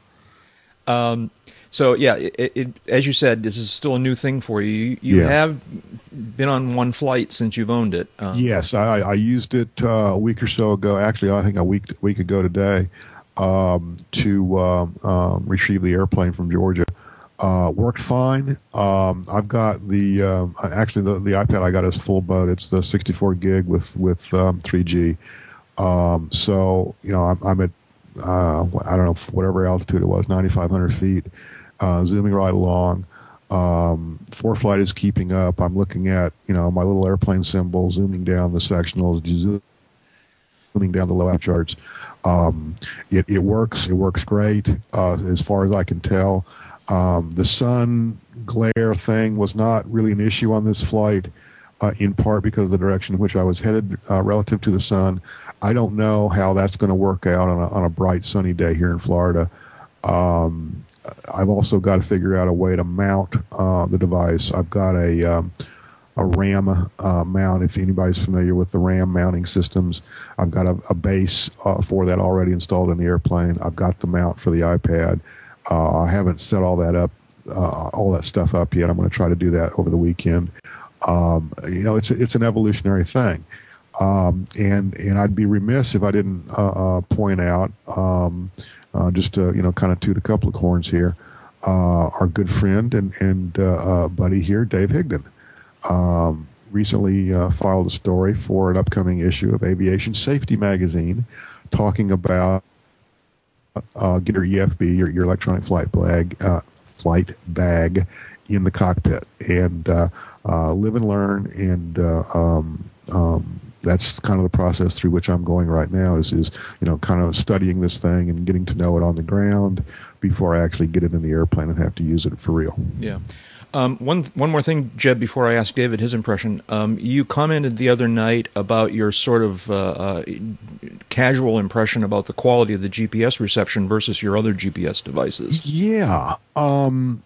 Um, so yeah, it, it, as you said, this is still a new thing for you. You, you Yeah. have been on one flight since you've owned it. Um, Yes, I, I used it uh, a week or so ago. Actually, I think a week week ago today um, to um, um, retrieve the airplane from Georgia. Uh, worked fine. Um, I've got the um, actually the, the iPad I got is full boat. It's the 64 gig with with um, 3G. Um, so you know I'm, I'm at uh, I don't know whatever altitude it was, 9,500 feet, uh, zooming right along. Um, ForeFlight is keeping up. I'm looking at you know my little airplane symbol, zooming down the sectionals, zooming down the low charts. Um, it, it works. It works great uh, as far as I can tell. Um, the sun glare thing was not really an issue on this flight, uh, in part because of the direction in which I was headed uh, relative to the sun. I don't know how that's going to work out on a, on a bright sunny day here in Florida. Um, I've also got to figure out a way to mount uh, the device. I've got a um, a RAM uh, mount. If anybody's familiar with the RAM mounting systems, I've got a, a base uh, for that already installed in the airplane. I've got the mount for the iPad. Uh, I haven't set all that up, uh, all that stuff up yet. I'm going to try to do that over the weekend. Um, you know, it's it's an evolutionary thing, um, and and I'd be remiss if I didn't uh, uh, point out um, just to you know kind of toot a couple of horns here. our good friend and and buddy here, Dave Higdon um, recently uh, filed a story for an upcoming issue of Aviation Safety Magazine talking about uh, get your EFB, your, your electronic flight bag, uh, flight bag in the cockpit and uh, uh, live and learn. And uh, um, um, that's kind of the process through which I'm going right now is, is, you know, kind of studying this thing and getting to know it on the ground before I actually get it in the airplane and have to use it for real. Yeah. Um, one one more thing, Jeb, before I ask David his impression. Um, you commented the other night about your sort of uh, uh, casual impression about the quality of the GPS reception versus your other GPS devices. Yeah. Um,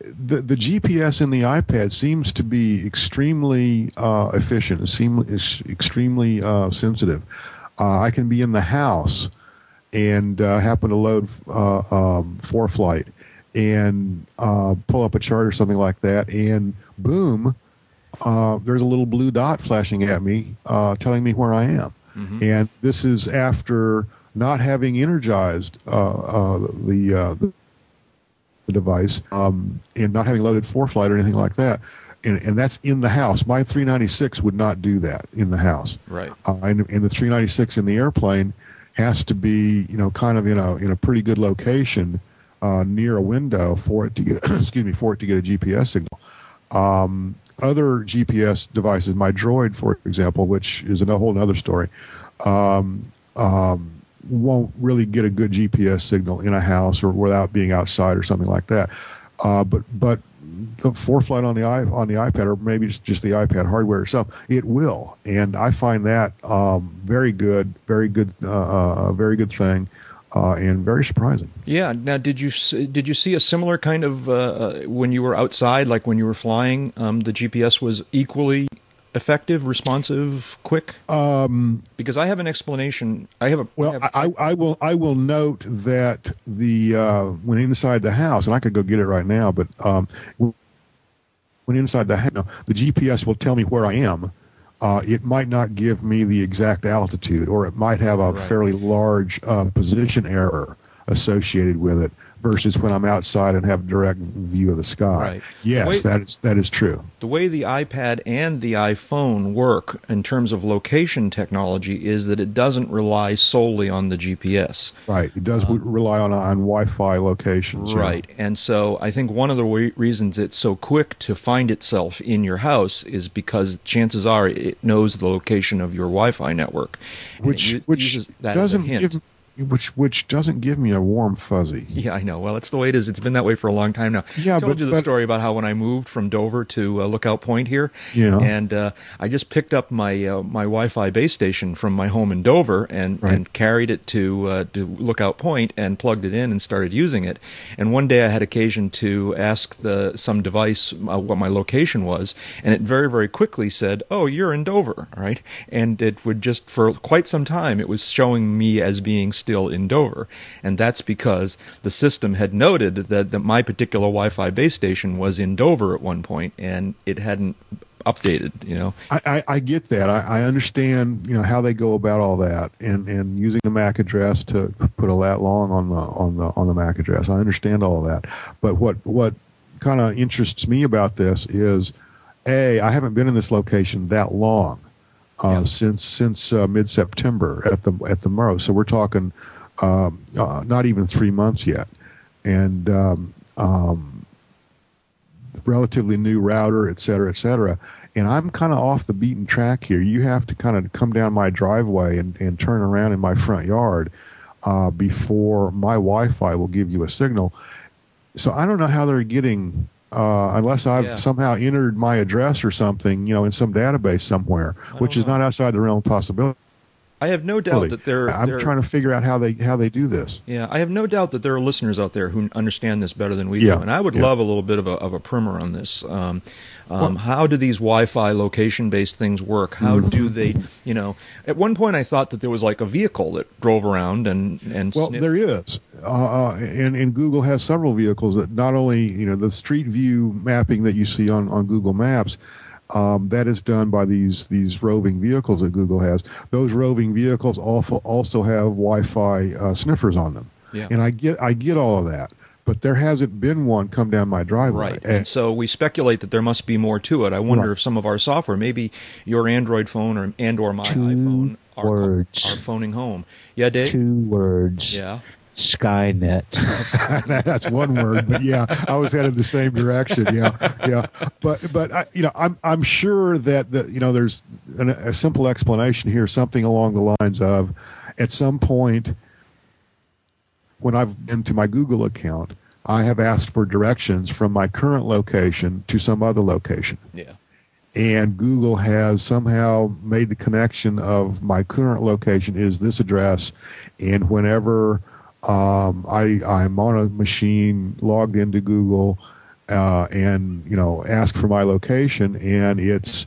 the the GPS in the iPad seems to be extremely uh, efficient. It seems extremely uh, sensitive. Uh, I can be in the house and uh, happen to load um, ForeFlight and uh, pull up a chart or something like that, and boom, uh, there's a little blue dot flashing at me, uh, telling me where I am. Mm-hmm. And this is after not having energized uh, uh, the, uh, the, the device um, and not having loaded ForeFlight or anything like that. And, and, that's in the house. My 396 would not do that in the house. Right. and, and the 396 in the airplane has to be, you know, kind of in a in a pretty good location uh, near a window for it to get *clears throat* excuse me for it to get a GPS signal. Um, other GPS devices, my Droid, for example, which is a whole other story, um, um, won't really get a good GPS signal in a house or without being outside or something like that. Uh, but but the ForeFlight on the i on the iPad or maybe just, just the iPad hardware itself, it will, and I find that um, very good, very good, uh, uh, very good thing uh, and very surprising. Yeah. Now, did you did you see a similar kind of uh, uh, when you were outside, like when you were flying? Um, the GPS was equally effective, responsive, quick. Um, because I have an explanation. I have a well. I, have, I, I, will. I will note that the uh, when inside the house, and I could go get it right now, but um, when inside the house, the GPS will tell me where I am uh, it might not give me the exact altitude, or it might have a right. fairly large uh, position error associated with it versus when I'm outside and have direct view of the sky. Right. Yes, way, that is that is true. The way the iPad and the iPhone work in terms of location technology is that it doesn't rely solely on the GPS. Right. It does um, rely on on Wi-Fi locations. Right. Yeah. And so I think one of the reasons it's so quick to find itself in your house is because chances are it knows the location of your Wi-Fi network, which which doesn't give which which doesn't give me a warm fuzzy. Yeah, I know. Well, it's the way it is. It's been that way for a long time now. Yeah, I told but, you the but, story about how when I moved from Dover to uh, Lookout Point here, yeah, and uh, I just picked up my uh, my Wi-Fi base station from my home in Dover and right. and carried it to uh, to Lookout Point and plugged it in and started using it. And one day I had occasion to ask the some device uh, what my location was, and it very very quickly said, "Oh, you're in Dover," right? And it would just for quite some time it was showing me as being still in Dover and that's because the system had noted that, that my particular Wi-Fi base station was in Dover at one point, and it hadn't updated. You know, I, I, I get that. I, I, understand. You know how they go about all that, and, and using the MAC address to put a lat long on the on the on the MAC address. I understand all that. But what what kind of interests me about this is, a I haven't been in this location that long. Uh, yeah. Since since uh, mid September at the at the most, so we're talking um, uh, not even three months yet, and um, um, relatively new router, et cetera, et cetera. And I'm kind of off the beaten track here. You have to kind of come down my driveway and, and turn around in my front yard uh, before my Wi-Fi will give you a signal. So I don't know how they're getting uh, unless I've yeah. somehow entered my address or something, you know, in some database somewhere, which is not outside the realm of possibility. I have no doubt Really. that there. I'm there- trying to figure out how they how they do this. Yeah, I have no doubt that there are listeners out there who understand this better than we Yeah, do, and I would yeah. love a little bit of a, of a primer on this. Um, um, how do these Wi-Fi location-based things work? How Mm-hmm. do they, you know? At one point, I thought that there was like a vehicle that drove around and and Well, sniffed- there is, uh, uh, and, and Google has several vehicles that not only you know the Street View mapping that you see on, on Google Maps. Um, that is done by these these roving vehicles that Google has. Those roving vehicles also also have Wi-Fi uh, sniffers on them, Yeah. and I get I get all of that, but there hasn't been one come down my driveway. Right, And- and so we speculate that there must be more to it. I wonder Right. if some of our software, maybe your Android phone or and or my Two iPhone, are, words. are phoning home. Yeah, Dave. Two words. Yeah. *laughs* Skynet. That's one word, but yeah, I was headed the same direction. Yeah, yeah, but but I, you know, I'm I'm sure that the you know there's an, a simple explanation here, something along the lines of, at some point, when I've been to my Google account, I have asked for directions from my current location to some other location Yeah. and Google has somehow made the connection of my current location is this address, and whenever um, I I'm on a machine logged into Google, uh, and you know ask for my location, and it's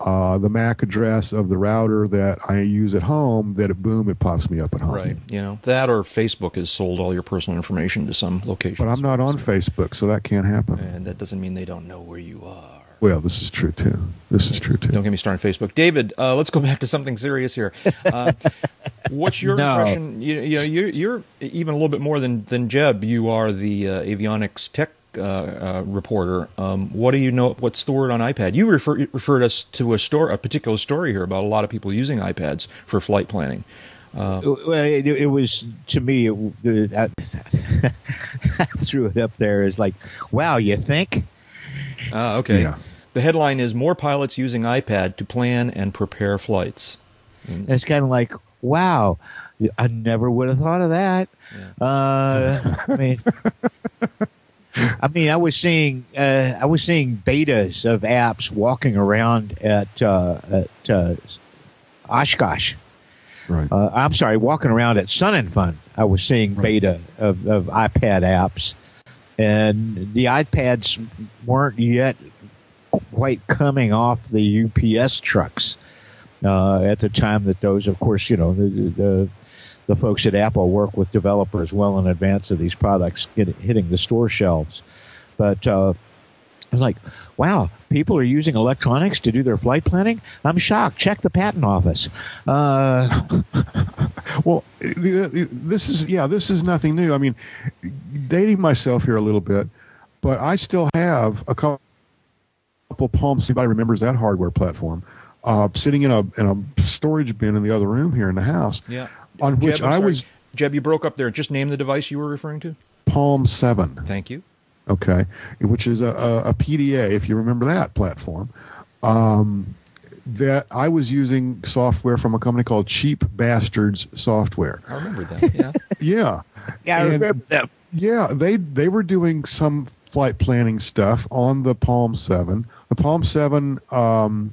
uh, the MAC address of the router that I use at home, that it, boom, it pops me up at home. Right. You know that or Facebook has sold all your personal information to some location. But I'm not on Facebook, so that can't happen. And that doesn't mean they don't know where you are. Well, this is true too. This is true too. Don't get me started on Facebook. David, uh, let's go back to something serious here. Uh, *laughs* what's your No. impression? You, you know, you're, you're even a little bit more than, than Jeb. You are the uh, avionics tech uh, uh, reporter. Um, what do you know? What's the word on iPad? You refer, referred us to a store, a particular story here about a lot of people using iPads for flight planning. Uh, Well, it, it was to me. It, the- I, I threw it up there as like, wow, you think? Ah, okay. Yeah. The headline is More Pilots Using iPad to Plan and Prepare Flights. It's kind of like, wow, I never would have thought of that. Uh, I mean, *laughs* I mean, I was seeing, uh, I was seeing betas of apps walking around at uh, at uh, Oshkosh. Right. Uh, I'm sorry, walking around at Sun and Fun. I was seeing beta of, of iPad apps, and the iPads weren't yet quite coming off the UPS trucks uh, at the time that those, of course, you know, the, the the folks at Apple work with developers well in advance of these products get, hitting the store shelves. But uh, I was like, wow, people are using electronics to do their flight planning. I'm shocked. Check the patent office. Uh, *laughs* Well, the- the- this is yeah, this is nothing new. I mean, dating myself here a little bit, but I still have a couple Palms. Anybody remembers that hardware platform? Uh, sitting in a in a storage bin in the other room here in the house. Yeah. On which Jeb, I'm I sorry. was Jeb, you broke up there. Just name the device you were referring to. Palm Seven. Thank you. Okay, which is a, a, a PDA, if you remember that platform. Um, that I was using software from a company called Cheap Bastards Software. I remember that. Yeah. *laughs* Yeah, yeah, I And- remember that. yeah. They they were doing some flight planning stuff on the Palm Seven. The Palm Seven um,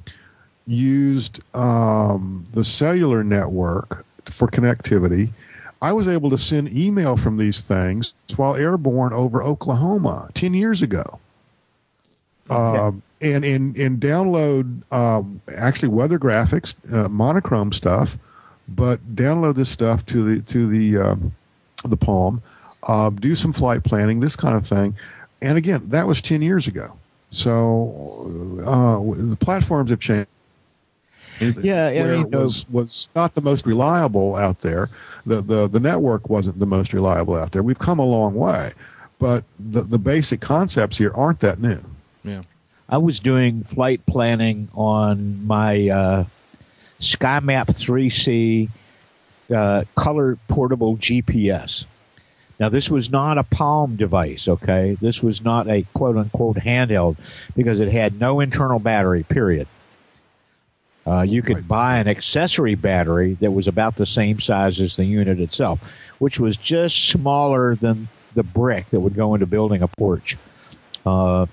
used um, the cellular network for connectivity. I was able to send email from these things while airborne over Oklahoma ten years ago. Um, and and and download um, actually weather graphics, uh, monochrome stuff, but download this stuff to the to the um, the Palm, uh, do some flight planning, this kind of thing. And again, that was ten years ago. So uh, the platforms have changed. Yeah, I where mean, it was was not the most reliable out there. The, the the network wasn't the most reliable out there. We've come a long way, but the the basic concepts here aren't that new. Yeah. I was doing flight planning on my uh, SkyMap 3C uh, color portable GPS. Now, this was not a Palm device, okay? This was not a quote unquote handheld because it had no internal battery, period. Uh, you could Right. buy an accessory battery that was about the same size as the unit itself, which was just smaller than the brick that would go into building a porch. Uh,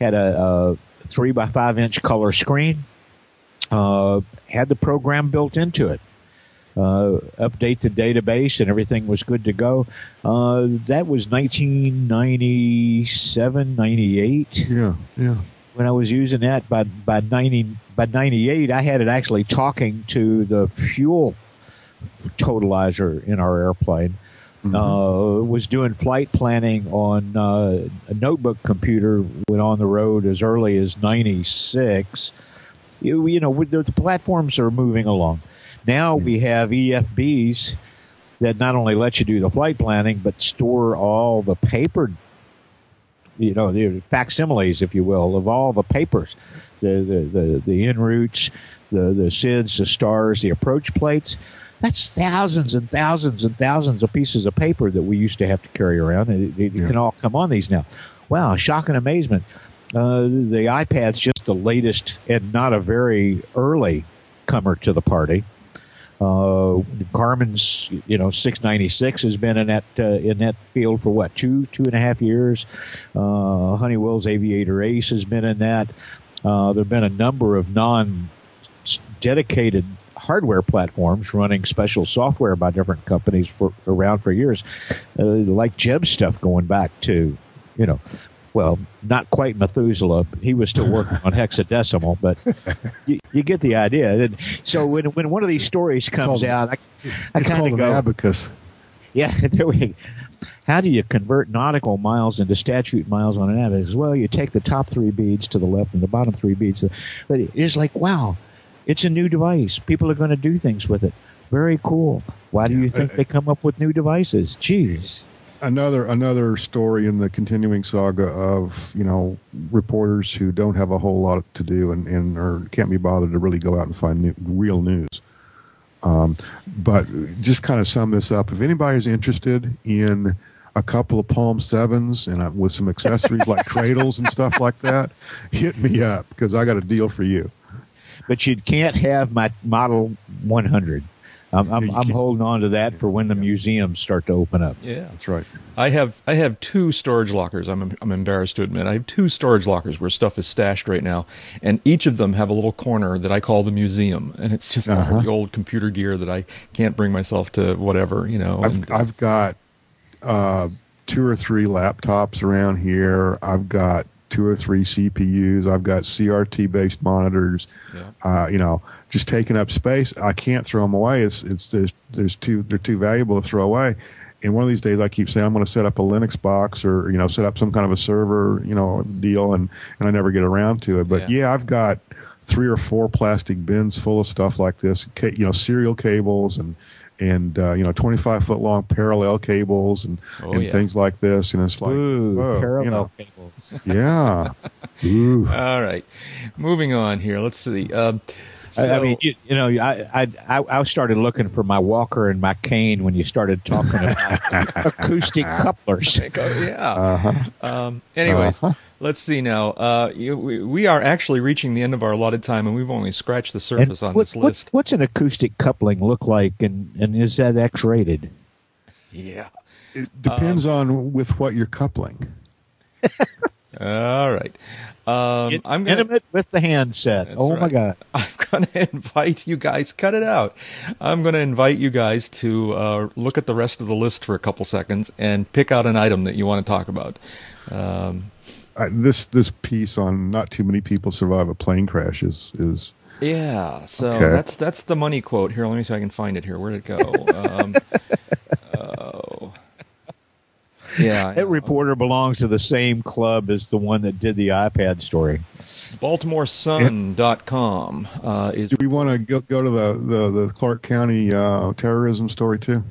had a, a three by five inch color screen, uh, had the program built into it. uh, update the database, and everything was good to go. Uh, that was 1997, 98 Yeah, yeah. when I was using that. By by 90 by 98, I had it actually talking to the fuel totalizer in our airplane. Uh, was doing flight planning on uh, a notebook computer. Went on the road as early as '96. You, you know, the, the platforms are moving along. Now we have EFBs that not only let you do the flight planning, but store all the paper, you know, the facsimiles, if you will, of all the papers, the the the, the en routes, the the SIDS, the stars, the approach plates. That's thousands and thousands and thousands of pieces of paper that we used to have to carry around, and it, it can all come on these now. Wow, shock and amazement. Uh, the iPad's just the latest and not a very early comer to the party. Uh, Garmin's, you know, 696 has been in that uh, in that field for what two two and a half years. Uh, Honeywell's Aviator Ace has been in that. Uh, there've been a number of non dedicated hardware platforms running special software by different companies for around for years, uh, like Jeb stuff going back to, you know, well, not quite Methuselah. He was still working on *laughs* hexadecimal, but you, you get the idea. And so when when one of these stories comes called- out, I, I kind of go, abacus. yeah, *laughs* there we. How do you convert nautical miles into statute miles on an abacus? Well, you take the top three beads to the left and the bottom three beads. But it's like, wow, it's a new device. People are going to do things with it. Very cool. Why do you uh, think uh, they come up with new devices? Jeez. Another another story in the continuing saga of you know reporters who don't have a whole lot to do and, and or can't be bothered to really go out and find new, real news. Um, but just kind of sum this up. If anybody's interested in a couple of Palm Sevens and uh, with some accessories like cradles and stuff like that, *laughs* hit me up because I got a deal for you. But you can't have my Model 100. I'm, I'm, I'm holding on to that for when the museums start to open up. Yeah. That's right. I have I have two storage lockers. I'm I'm embarrassed to admit I have two storage lockers where stuff is stashed right now, and each of them have a little corner that I call the museum, and it's just Uh-huh. the old computer gear that I can't bring myself to whatever you know. I've and- I've got uh, two or three laptops around here. I've got two or three CPUs. I've got CRT based monitors. Yeah. Uh, you know, just taking up space. I can't throw them away. It's it's there's, there's too they're too valuable to throw away. And one of these days, I keep saying I'm going to set up a Linux box or you know set up some kind of a server you know deal, and and I never get around to it. But Yeah. yeah, I've got three or four plastic bins full of stuff like this. Ca- You know, serial cables and and uh, you know 25 foot long parallel cables and, Oh, and yeah. things like this. And it's like, Ooh, whoa, parallel you know, cables. *laughs* yeah. Ooh. all right, moving on here. Let's see. Um, I, I mean, you, you know, I, I I I started looking for my Walker and my cane when you started talking about *laughs* acoustic couplers. Yeah. Uh-huh. Um, anyways, Uh-huh. let's see now. Uh, you, we, we are actually reaching the end of our allotted time, and we've only scratched the And surface on what- this what's, list. what's an acoustic coupling look like, and, and is that X rated? Yeah. It depends on with what you're coupling. *laughs* All right. Um, Get I'm gonna. intimate with the handset. That's oh my. God! *laughs* I'm gonna *laughs* invite you guys. Cut it out. I'm gonna invite you guys to uh, look at the rest of the list for a couple seconds and pick out an item that you want to talk about. Um, I, this this piece on not too many people survive a plane crash is is yeah. So Okay. that's that's the money quote. Here, let me see if I can find it. Here, where'd it go? *laughs* Um. Yeah. That reporter belongs to the same club as the one that did the iPad story. BaltimoreSun.com uh, is Do we want to go, go to the, the, the Clark County uh, terrorism story too?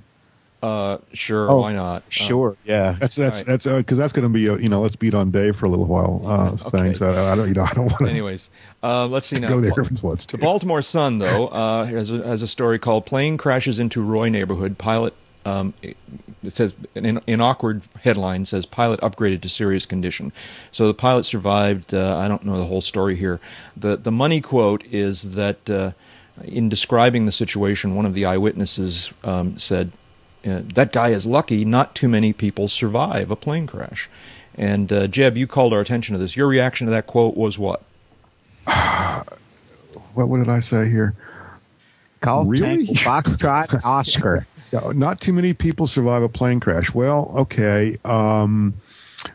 uh, sure. Oh, why not? Uh, Sure, yeah. That's that's Right. that's because that's going to be a, you know let's beat on Dave for a little while. Uh, Okay. Thing. So I, I don't you know I don't want to anyways, uh, let's see *laughs* now. go there Ba- if it wants to. The Baltimore Sun, though, uh, has, a, has a story called "Plane Crashes into Roy Neighborhood." Pilot, um, it it says an, in awkward headline says pilot upgraded to serious condition. So the pilot survived. Uh, I don't know the whole story here. The the money quote is that uh, in describing the situation, one of the eyewitnesses um, said, uh, "That guy is lucky. Not too many people survive a plane crash." And uh, Jeb, you called our attention to this. Your reaction to that quote was what? *sighs* what what did I say here? Golf Really? Tango Foxtrot Oscar. Not too many people survive a plane crash. Well, okay. Um,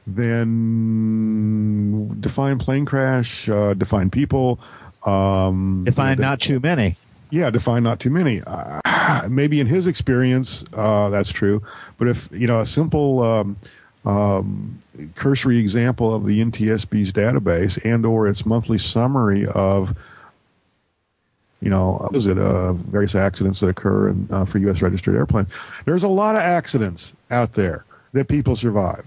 then define plane crash. Uh, define people. Um, Define not too many. Yeah, define not too many. Uh, *clears throat* maybe in his experience, uh, that's true. But if you know a simple um, um, cursory example of the NTSB's database and or its monthly summary of you know, what is it uh, various accidents that occur in, uh, for U.S. registered airplanes. There's a lot of accidents out there that people survive.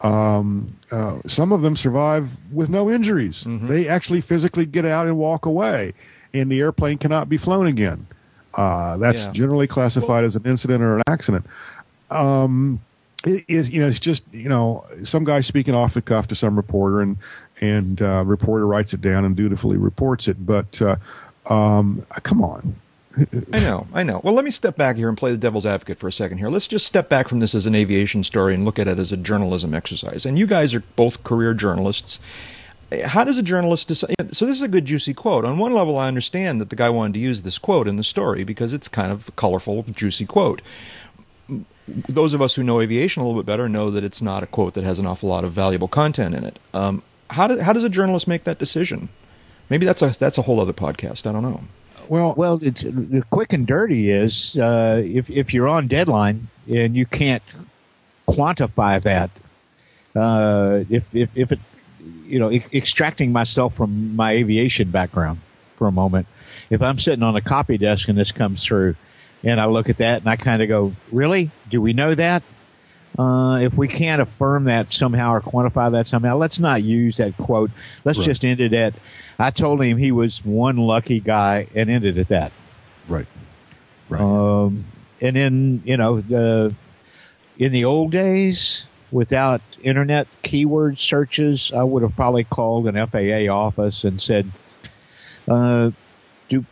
Um, uh, some of them survive with no injuries. They actually physically get out and walk away, and the airplane cannot be flown again. Uh, that's Yeah. generally classified as an incident or an accident. Um, it is you know it's just you know some guy speaking off the cuff to some reporter and and uh, reporter writes it down and dutifully reports it but uh, um, come on I know, I know. Well, let me step back here and play the devil's advocate for a second here. Let's just step back from this as an aviation story and look at it as a journalism exercise. And you guys are both career journalists. How does a journalist decide? So this is a good juicy quote. On one level, I understand that the guy wanted to use this quote in the story because it's kind of a colorful, juicy quote. Those of us who know aviation a little bit better know that it's not a quote that has an awful lot of valuable content in it. Um, how, do, how does a journalist make that decision? Maybe that's a that's a whole other podcast. I don't know. well Well, it's the quick and dirty is uh, if if you're on deadline and you can't quantify that, uh, if if if it, you know, e- extracting myself from my aviation background for a moment, if I'm sitting on a copy desk and this comes through, and I look at that and I kind of go, really? Do we know that? Uh, if we can't affirm that somehow or quantify that somehow, let's not use that quote. Let's Right. just end it at, I told him he was one lucky guy and ended at that. right right Um, and then, you know, the, in the old days, without internet keyword searches, I would have probably called an FAA office and said, uh, do,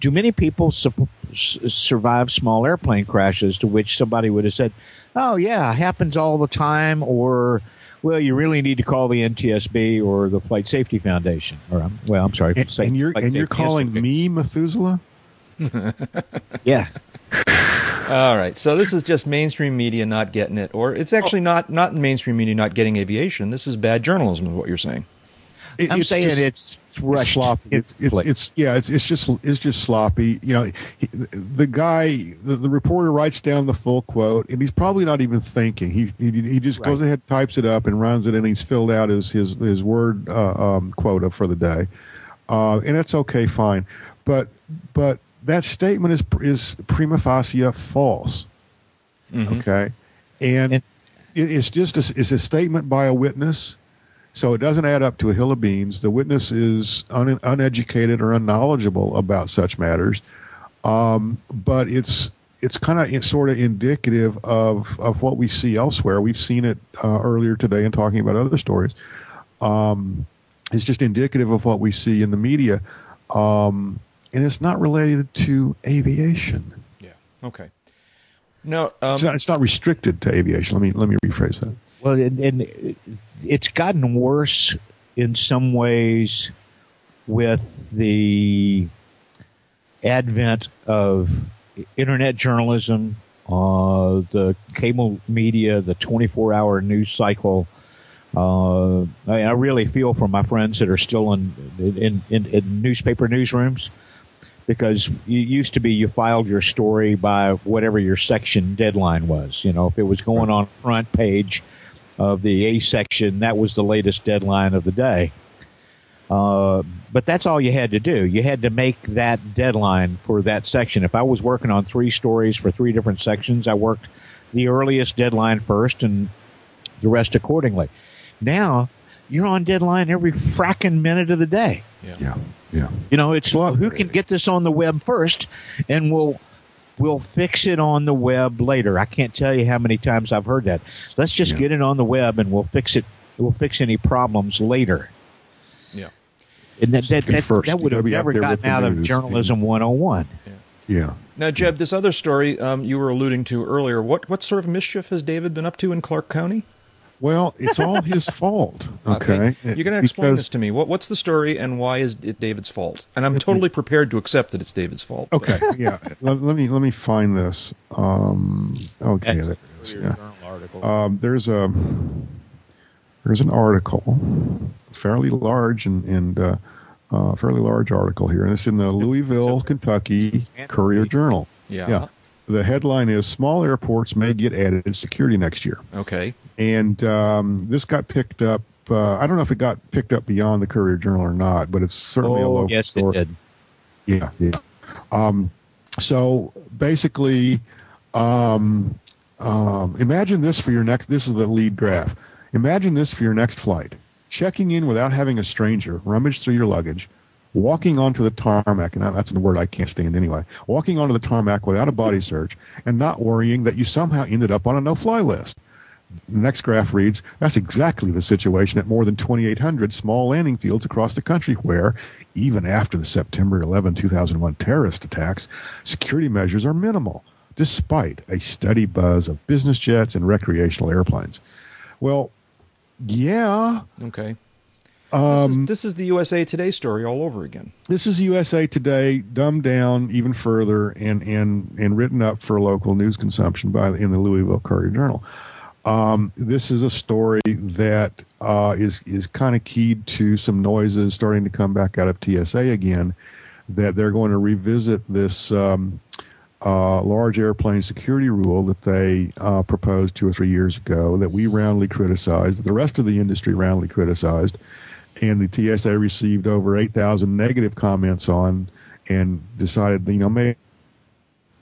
do many people su- survive small airplane crashes? To which somebody would have said, oh, yeah, happens all the time, or, well, you really need to call the NTSB or the Flight Safety Foundation. Or, um, well, I'm sorry. and, and you're and you're calling me Methuselah *laughs* Yeah. All right, so this is just mainstream media not getting it, or it's actually not not mainstream media not getting aviation. This is bad journalism, is what you're saying. It- I'm it's saying just- it's rushed. sloppy. It's, it's, it's yeah. It's it's just it's just sloppy. You know, he, the guy, the, the reporter writes down the full quote, and he's probably not even thinking. He he, he just goes ahead, types it up, and runs it, and he's filled out his his his word uh, um, quota for the day, uh, and that's okay, fine. But but that statement is is prima facie false. Okay, and, And- it's just a, it's a statement by a witness. So it doesn't add up to a hill of beans. The witness is un, uneducated or unknowledgeable about such matters, um, but it's it's kind of sort of indicative of of what we see elsewhere. We've seen it uh, earlier today in talking about other stories. Um, it's just indicative of what we see in the media, um, and it's not related to aviation. Yeah. Okay. No. Um, It's not, it's not restricted to aviation. Let me let me rephrase that. Well, and, and it's gotten worse in some ways with the advent of internet journalism, uh, the cable media, the 24 hour news cycle. Uh, I, I really feel for my friends that are still in, in, in, in newspaper newsrooms because you used to be you filed your story by whatever your section deadline was. You know, if it was going on front page of the A section, that was the latest deadline of the day. Uh, but that's all you had to do. You had to make that deadline for that section. If I was working on three stories for three different sections, I worked the earliest deadline first and the rest accordingly. Now you're on deadline every fracking minute of the day. Yeah, yeah. You know, it's Well, who can get this on the web first, and we'll we'll fix it on the web later. I can't tell you how many times I've heard that. Let's just Yeah. get it on the web, and we'll fix it. We'll fix any problems later. Yeah. And that that, that, first. that would have never gotten out of news. journalism 101. Yeah. now, Jeb, this other story um, you were alluding to earlier. What what sort of mischief has David been up to in Clark County? Well, it's all his *laughs* fault. Okay, You're going to explain Because- this to me. What, what's the story, and why is it David's fault? And I'm totally prepared to accept that it's David's fault. Okay, *laughs* yeah. let, let me let me find this. Um, okay, there it is, yeah. Um, there's a there's an article, fairly large and and uh, uh, fairly large article here, and it's in the Louisville, Kentucky Courier Journal. Yeah. Yeah. The headline is "Small airports may get added in security next year," Okay. and um, this got picked up. Uh, I don't know if it got picked up beyond the Courier Journal or not, but it's certainly a Oh, local yes, it did. Yeah, yeah. Um, so basically, um, um, imagine this for your next. This is the lead graph. Imagine this for your next flight: checking in without having a stranger rummage through your luggage, walking onto the tarmac, and that's a word I can't stand anyway. Walking onto the tarmac without a body search, and not worrying that you somehow ended up on a no-fly list. The next graph reads, that's exactly the situation at more than 2,800 small landing fields across the country where, even after the September 11, 2001 terrorist attacks, security measures are minimal, despite a steady buzz of business jets and recreational airplanes. Well, yeah, Okay. Um, this, is, this is the USA Today story all over again. this is USA Today dumbed down even further and and and written up for local news consumption by in the Louisville Courier Journal. Um, this is a story that uh, is is kind of keyed to some noises starting to come back out of TSA again. That they're going to revisit this um, uh, large airplane security rule that they uh, proposed two or three years ago. That we roundly criticized. That the rest of the industry roundly criticized and the TSA received over 8,000 negative comments on and decided, you know, maybe,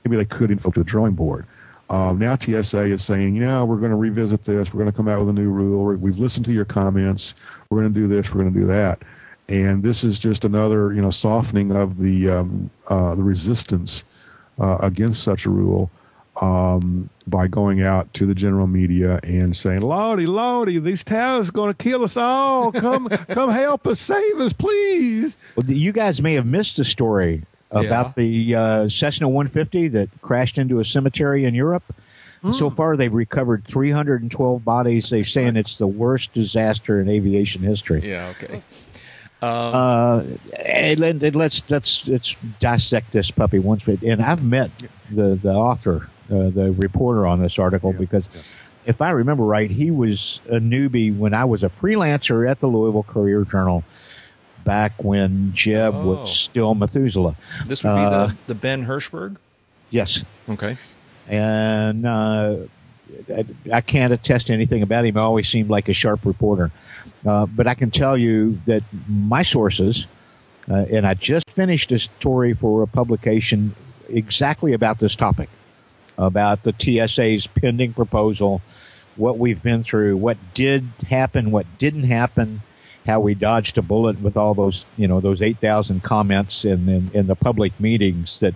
maybe they could invoke the drawing board. Um, now TSA is saying, you know, we're going to revisit this. We're going to come out with a new rule. We've listened to your comments. We're going to do this. We're going to do that. And this is just another, you know, softening of the um, uh, the resistance uh, against such a rule um, by going out to the general media and saying, "Lordy, Lordy, these towers are going to kill us all. Come, *laughs* come, help us, save us, please." Well, you guys may have missed the story about the uh, Cessna 150 that crashed into a cemetery in Europe. So far, they've recovered 312 bodies. They're saying it's the worst disaster in aviation history. Yeah. Okay. Uh, and let- and let's let's let's dissect this puppy once. we- And I've met the the author, uh, the reporter on this article, because if I remember right, he was a newbie when I was a freelancer at the Louisville Courier Journal back when Jeb Oh. was still Methuselah. This would be Uh, the, the Ben Hirschberg. Yes, Okay. and uh, I, I can't attest to anything about him. He always seemed like a sharp reporter. Uh, but I can tell you that my sources, uh, and I just finished a story for a publication exactly about this topic, about the TSA's pending proposal, what we've been through, what did happen, what didn't happen, how we dodged a bullet with all those, you know, those 8,000 comments in, in, in the public meetings that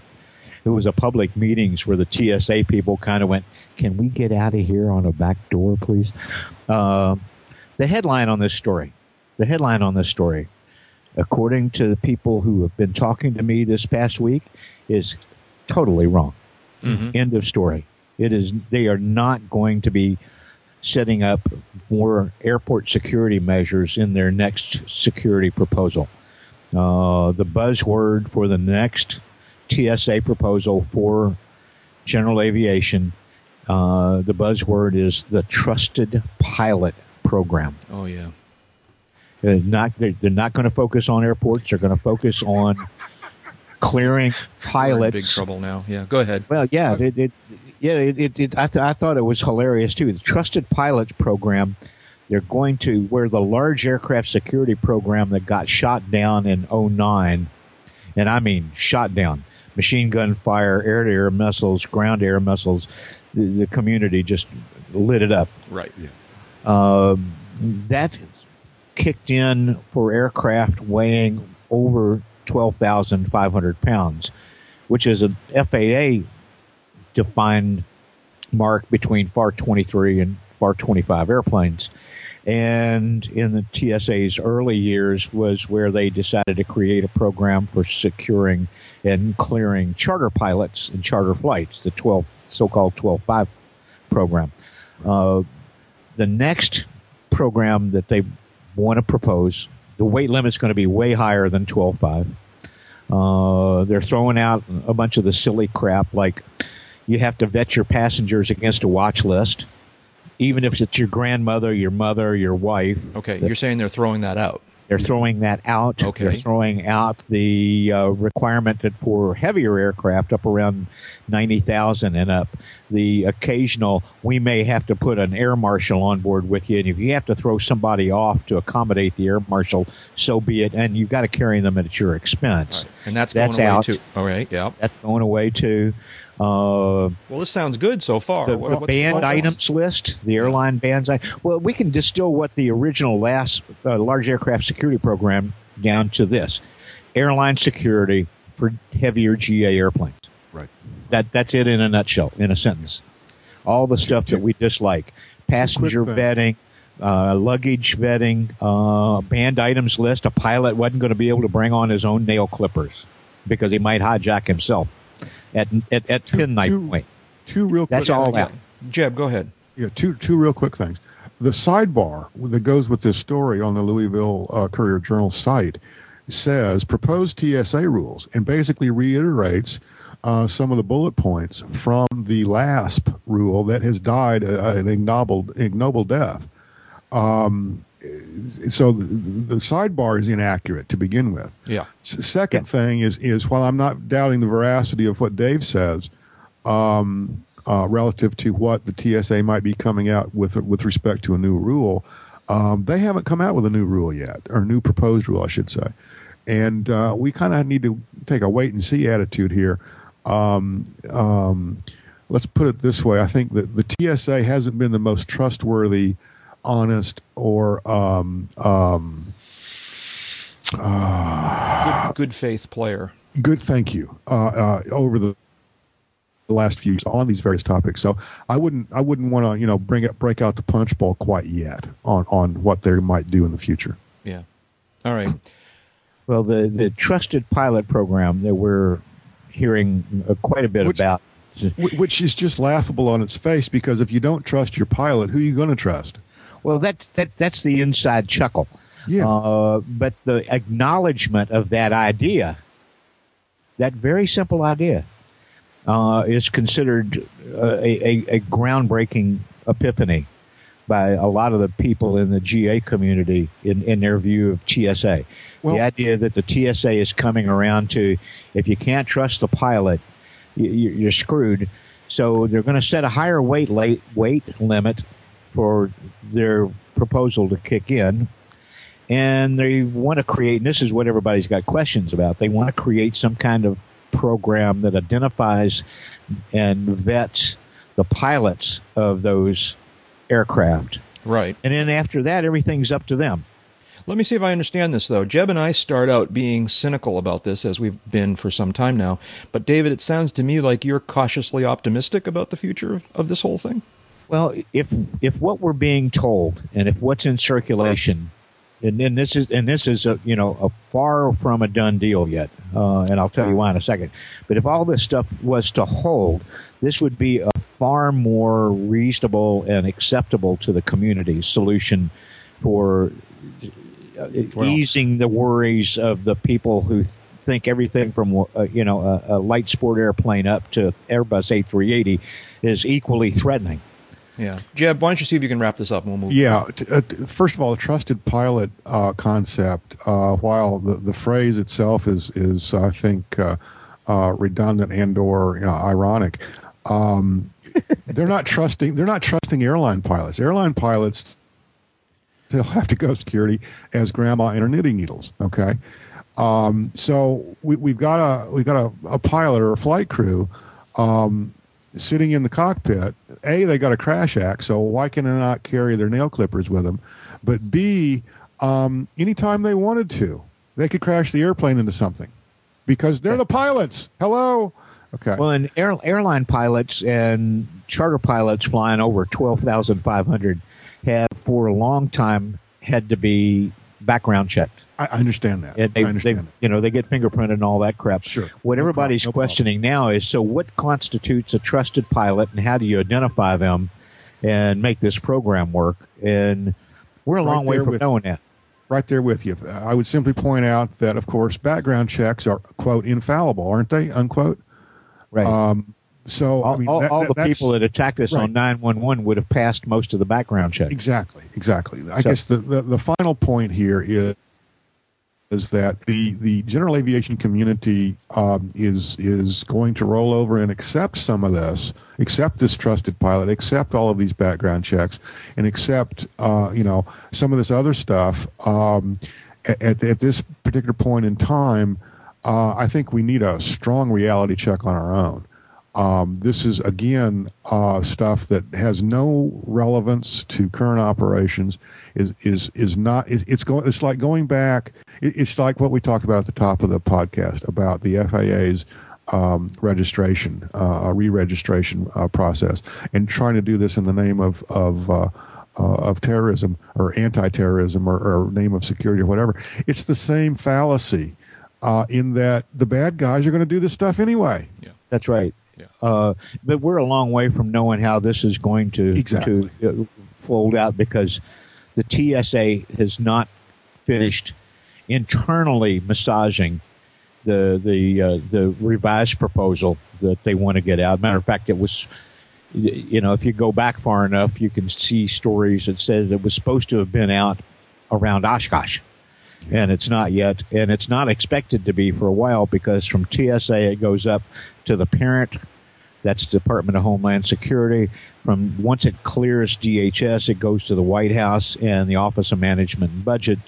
it was a public meetings where the TSA people kind of went, "Can we get out of here on a back door, please?" Uh, the headline on this story, the headline on this story, according to the people who have been talking to me this past week, is totally wrong. End of story. It is. They are not going to be setting up more airport security measures in their next security proposal. Uh, the buzzword for the next TSA proposal for general aviation, uh, the buzzword is the Trusted Pilot Program. Oh yeah. They're not, they're, they're not going to focus on airports. They're going to focus on clearing pilots. big trouble now. Yeah. Go ahead. Well, yeah, it, it, yeah, it, it, I, th- I thought it was hilarious too. The Trusted Pilots program, they're going to where the large aircraft security program that got shot down in 09, and I mean shot down, machine gun fire, air to air missiles, ground air missiles, the, the community just lit it up. Right. Um, that kicked in for aircraft weighing over 12,500 pounds, which is an FAA defined mark between FAR 23 and FAR 25 airplanes. And in the TSA's early years was where they decided to create a program for securing and clearing charter pilots and charter flights, the 12 so-called 12.5 program. Uh, the next program that they want to propose, the weight limit's going to be way higher than 12.5. Uh, they're throwing out a bunch of the silly crap like you have to vet your passengers against a watch list, even if it's your grandmother, your mother, your wife. Okay, you're saying they're throwing that out. They're throwing that out. Okay. They're throwing out the uh, requirement that for heavier aircraft up around 90,000 and up, the occasional, we may have to put an air marshal on board with you. And if you have to throw somebody off to accommodate the air marshal, so be it. And you've got to carry them at your expense. And that's, That's going away out. too. All right, yeah. That's going away too. Uh, Well, this sounds good so far. the What- what's- banned what's items list, the airline bans. I- Well, we can distill what the original last uh, large aircraft security program down to this: airline security for heavier GA airplanes. Right. That that's it in a nutshell, in a sentence. All the stuff that we dislike: passenger things. vetting. Uh, luggage vetting, uh, banned items list. A pilot wasn't going to be able to bring on his own nail clippers because he might hijack himself at at, at pin knife two- point. Two real That's quick all Yeah. out. Jeb, go ahead. Yeah, two two real quick things. The sidebar that goes with this story on the Louisville uh, Courier Journal site says proposed TSA rules and basically reiterates uh, some of the bullet points from the LASP rule that has died uh, an ignoble ignoble death. Um, so the, the sidebar is inaccurate to begin with. Yeah. S- second thing is is while I'm not doubting the veracity of what Dave says, um, uh, relative to what the TSA might be coming out with with respect to a new rule, um, they haven't come out with a new rule yet, or a new proposed rule, I should say, and uh, we kind of need to take a wait and see attitude here. Um, um, let's put it this way: I think that the TSA hasn't been the most trustworthy, honest, or um, um, uh, Good, good faith player. good thank you uh, uh, over the the last few years on these various topics. So I wouldn't I wouldn't want to you know bring it break out the punch bowl quite yet on on what they might do in the future. Yeah. All right. Well, the, the trusted pilot program that we're hearing uh, quite a bit Which- about. *laughs* Which is just laughable on its face because if you don't trust your pilot, who are you going to trust? Well, that's that that's the inside chuckle. Yeah. Uh, but the acknowledgement of that idea, that very simple idea, uh, is considered uh, a, a, a groundbreaking epiphany by a lot of the people in the GA community in, in their view of TSA. Well- the idea that the TSA is coming around to if you can't trust the pilot, you, you're screwed. So they're going to set a higher weight late, weight limit for their proposal to kick in. And they want to create, and this is what everybody's got questions about. They want to create some kind of program that identifies and vets the pilots of those aircraft. Right. And then after that, everything's up to them. Let me see if I understand this, though. Jeb and I start out being cynical about this, as we've been for some time now. But, David, it sounds to me like you're cautiously optimistic about the future of, of this whole thing. Well, if if what we're being told and if what's in circulation, and, and this is and this is a you know a far from a done deal yet, uh, and I'll tell you why in a second. But if all this stuff was to hold, this would be a far more reasonable and acceptable to the community solution for uh, easing the worries of the people who think everything from uh, you know a, a light sport airplane up to Airbus A380 is equally threatening. Yeah. Jeb, why don't you see if you can wrap this up and we'll move Yeah. T- uh, t- first of all, the trusted pilot uh, concept, uh, while the, the phrase itself is is I think uh, uh, redundant and or you know, ironic, um, *laughs* they're not trusting. They're not trusting airline pilots. Airline pilots they'll have to go security as grandma and her knitting needles. Okay. Um, so we, we've got a we've got a, a pilot or a flight crew um, sitting in the cockpit. A, they got a crash act, so why can they not carry their nail clippers with them? But B, um, anytime they wanted to, they could crash the airplane into something because they're the pilots. Hello. Okay. Well, and air, airline pilots and charter pilots flying over 12,500 have for a long time had to be background checked. I, I understand that. And they, I they, that. you know, they get fingerprinted and all that crap. Sure. What No everybody's problem, no problem. questioning now is so what constitutes a trusted pilot and how do you identify them? and make this program work. And we're a Right long way from with- knowing that. Right there with you. I would simply point out that, of course, background checks are quote infallible, aren't they? Unquote. Right. Um, so all I mean, all, that- all that- the people that attacked us right. on 911 would have passed most of the background check. Exactly, exactly. I So- guess the, the, the final point here is is that the, the general aviation community um, is is going to roll over and accept some of this, accept this trusted pilot, accept all of these background checks, and accept uh, you know some of this other stuff. Um, at, at this particular point in time, uh, I think we need a strong reality check on our own. Um, this is again uh, stuff that has no relevance to current operations. Is is is not? Is, it's going. It's like going back. It, it's like what we talked about at the top of the podcast about the FAA's um, registration, uh, re-registration uh, process, and trying to do this in the name of of uh, uh, of terrorism or anti-terrorism or, or name of security or whatever. It's the same fallacy uh, in that the bad guys are going to do this stuff anyway. Yeah. That's right. Yeah. Uh, but we're a long way from knowing how this is going to Exactly. to uh, fold out because the TSA has not finished internally massaging the the uh, the revised proposal that they want to get out. Matter of fact, it was you know if you go back far enough, you can see stories that says it was supposed to have been out around Oshkosh and it's not yet, and it's not expected to be for a while because from TSA it goes up to the parent, that's Department of Homeland Security. From once it clears DHS, it goes to the White House and the Office of Management and Budget.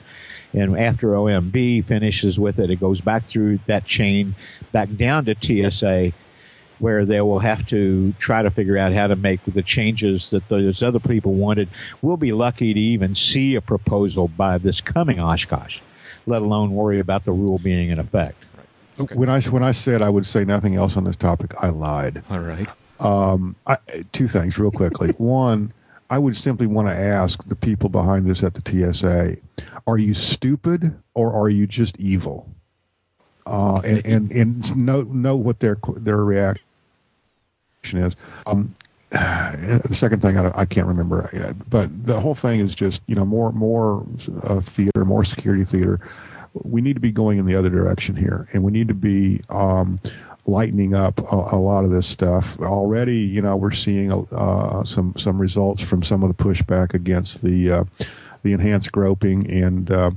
And after OMB finishes with it, it goes back through that chain, back down to TSA, where they will have to try to figure out how to make the changes that those other people wanted. We'll be lucky to even see a proposal by this coming Oshkosh, let alone worry about the rule being in effect. Okay. When I when I said I would say nothing else on this topic, I lied. All right. Um, I, two things real quickly. *laughs* One, I would simply want to ask the people behind this at the TSA: Are you stupid or are you just evil? Uh, and, and and know know what their their reaction is. Um, *sighs* the second thing I, I can't remember, uh, but the whole thing is just you know more more uh, theater, more security theater. We need to be going in the other direction here, and we need to be um, lightening up a, a lot of this stuff. Already, you know, we're seeing uh, some some results from some of the pushback against the uh, the enhanced groping and uh,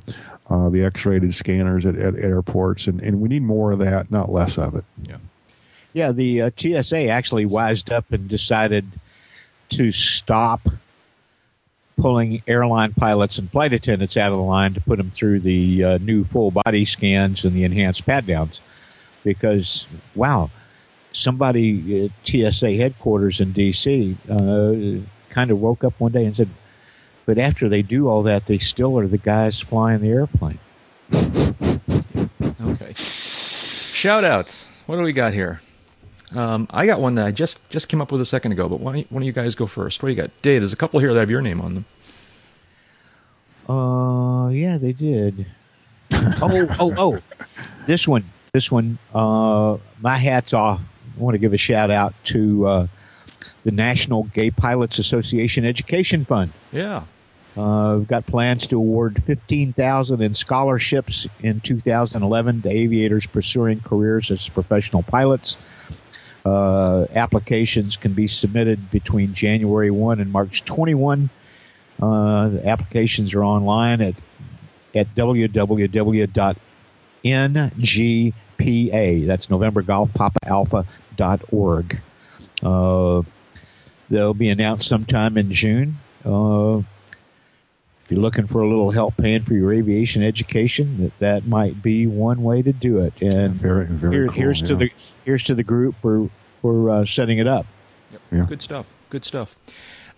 uh, the X-rated scanners at, at airports, and, and we need more of that, not less of it. Yeah, yeah. the uh, TSA actually wised up and decided to stop pulling airline pilots and flight attendants out of the line to put them through the uh, new full body scans and the enhanced pat downs. Because, wow, somebody at TSA headquarters in D.C. Uh, kind of woke up one day and said, but after they do all that, they still are the guys flying the airplane. *laughs* Okay. Shout outs. What do we got here? Um, I got one that I just just came up with a second ago, but why don't, why don't you guys go first? What do you got? Dave, there's a couple here that have your name on them. Uh, yeah, they did. *laughs* oh, oh, oh! This one, this one. Uh, my hats off. I want to give a shout out to uh, the National Gay Pilots Association Education Fund. Yeah. Uh, we've got plans to award fifteen thousand in scholarships in 2011 to aviators pursuing careers as professional pilots. Uh, applications can be submitted between January 1 and March 21. Uh, the applications are online at at www.ngpa. That's November Golf Papa Alpha dot org. Uh, they'll be announced sometime in June. Uh, if you're looking for a little help paying for your aviation education, that that might be one way to do it. And Very, very here- cool, here's to the here's to the group for for uh, setting it up. Yeah. Good stuff. Good stuff.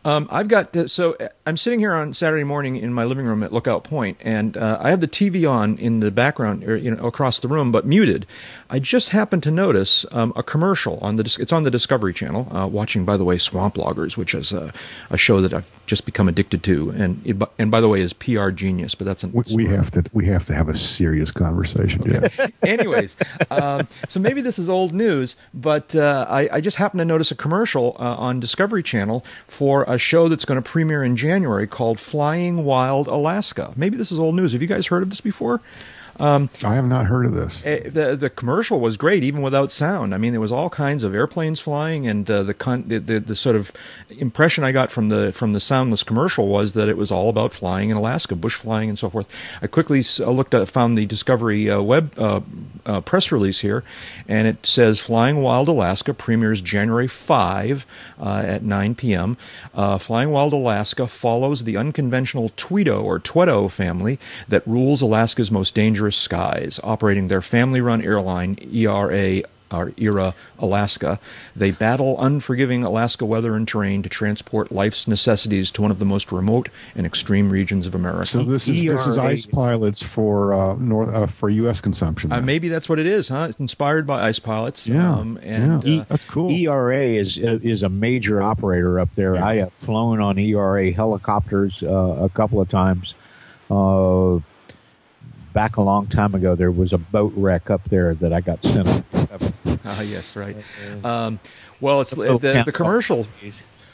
Um, I've got uh, so uh, I'm sitting here on Saturday morning in my living room at Lookout Point, and uh, I have the TV on in the background, or, you know, across the room, but muted. I just happened to notice um, a commercial on the it's on the Discovery Channel. Uh, watching, by the way, Swamp Loggers, which is a, a show that I've just become addicted to, and it, and by the way, is PR genius. But that's an We, we have to we have to have a serious conversation. Yeah. *laughs* Anyways, um, so maybe this is old news, but uh, I, I just happened to notice a commercial uh, on Discovery Channel for a, a show that's going to premiere in January called Flying Wild Alaska. Maybe this is old news. Have you guys heard of this before? Um, I have not heard of this. Eh, the the commercial was great, even without sound. I mean, there was all kinds of airplanes flying, and uh, the, con- the, the the sort of impression I got from the from the soundless commercial was that it was all about flying in Alaska, bush flying, and so forth. I quickly uh, looked at found the Discovery uh, web uh, uh, press release here, and it says Flying Wild Alaska premieres January 5 uh, at 9 p.m. Flying Wild Alaska follows the unconventional Tweedo or Twedo family that rules Alaska's most dangerous Skies, operating their family run airline, ERA or ERA Alaska. They battle unforgiving Alaska weather and terrain to transport life's necessities to one of the most remote and extreme regions of America. So this is this is ice pilots for uh, north uh, for U.S. consumption. Uh, maybe that's what it is, huh? It's inspired by ice pilots. Yeah, um, and yeah. Uh, that's cool. ERA is is a major operator up there. Yeah. I have flown on ERA helicopters uh, a couple of times. Uh, back a long time ago, there was a boat wreck up there that I got sent. Ah, yes, right. Um, well, it's the, the, the commercial.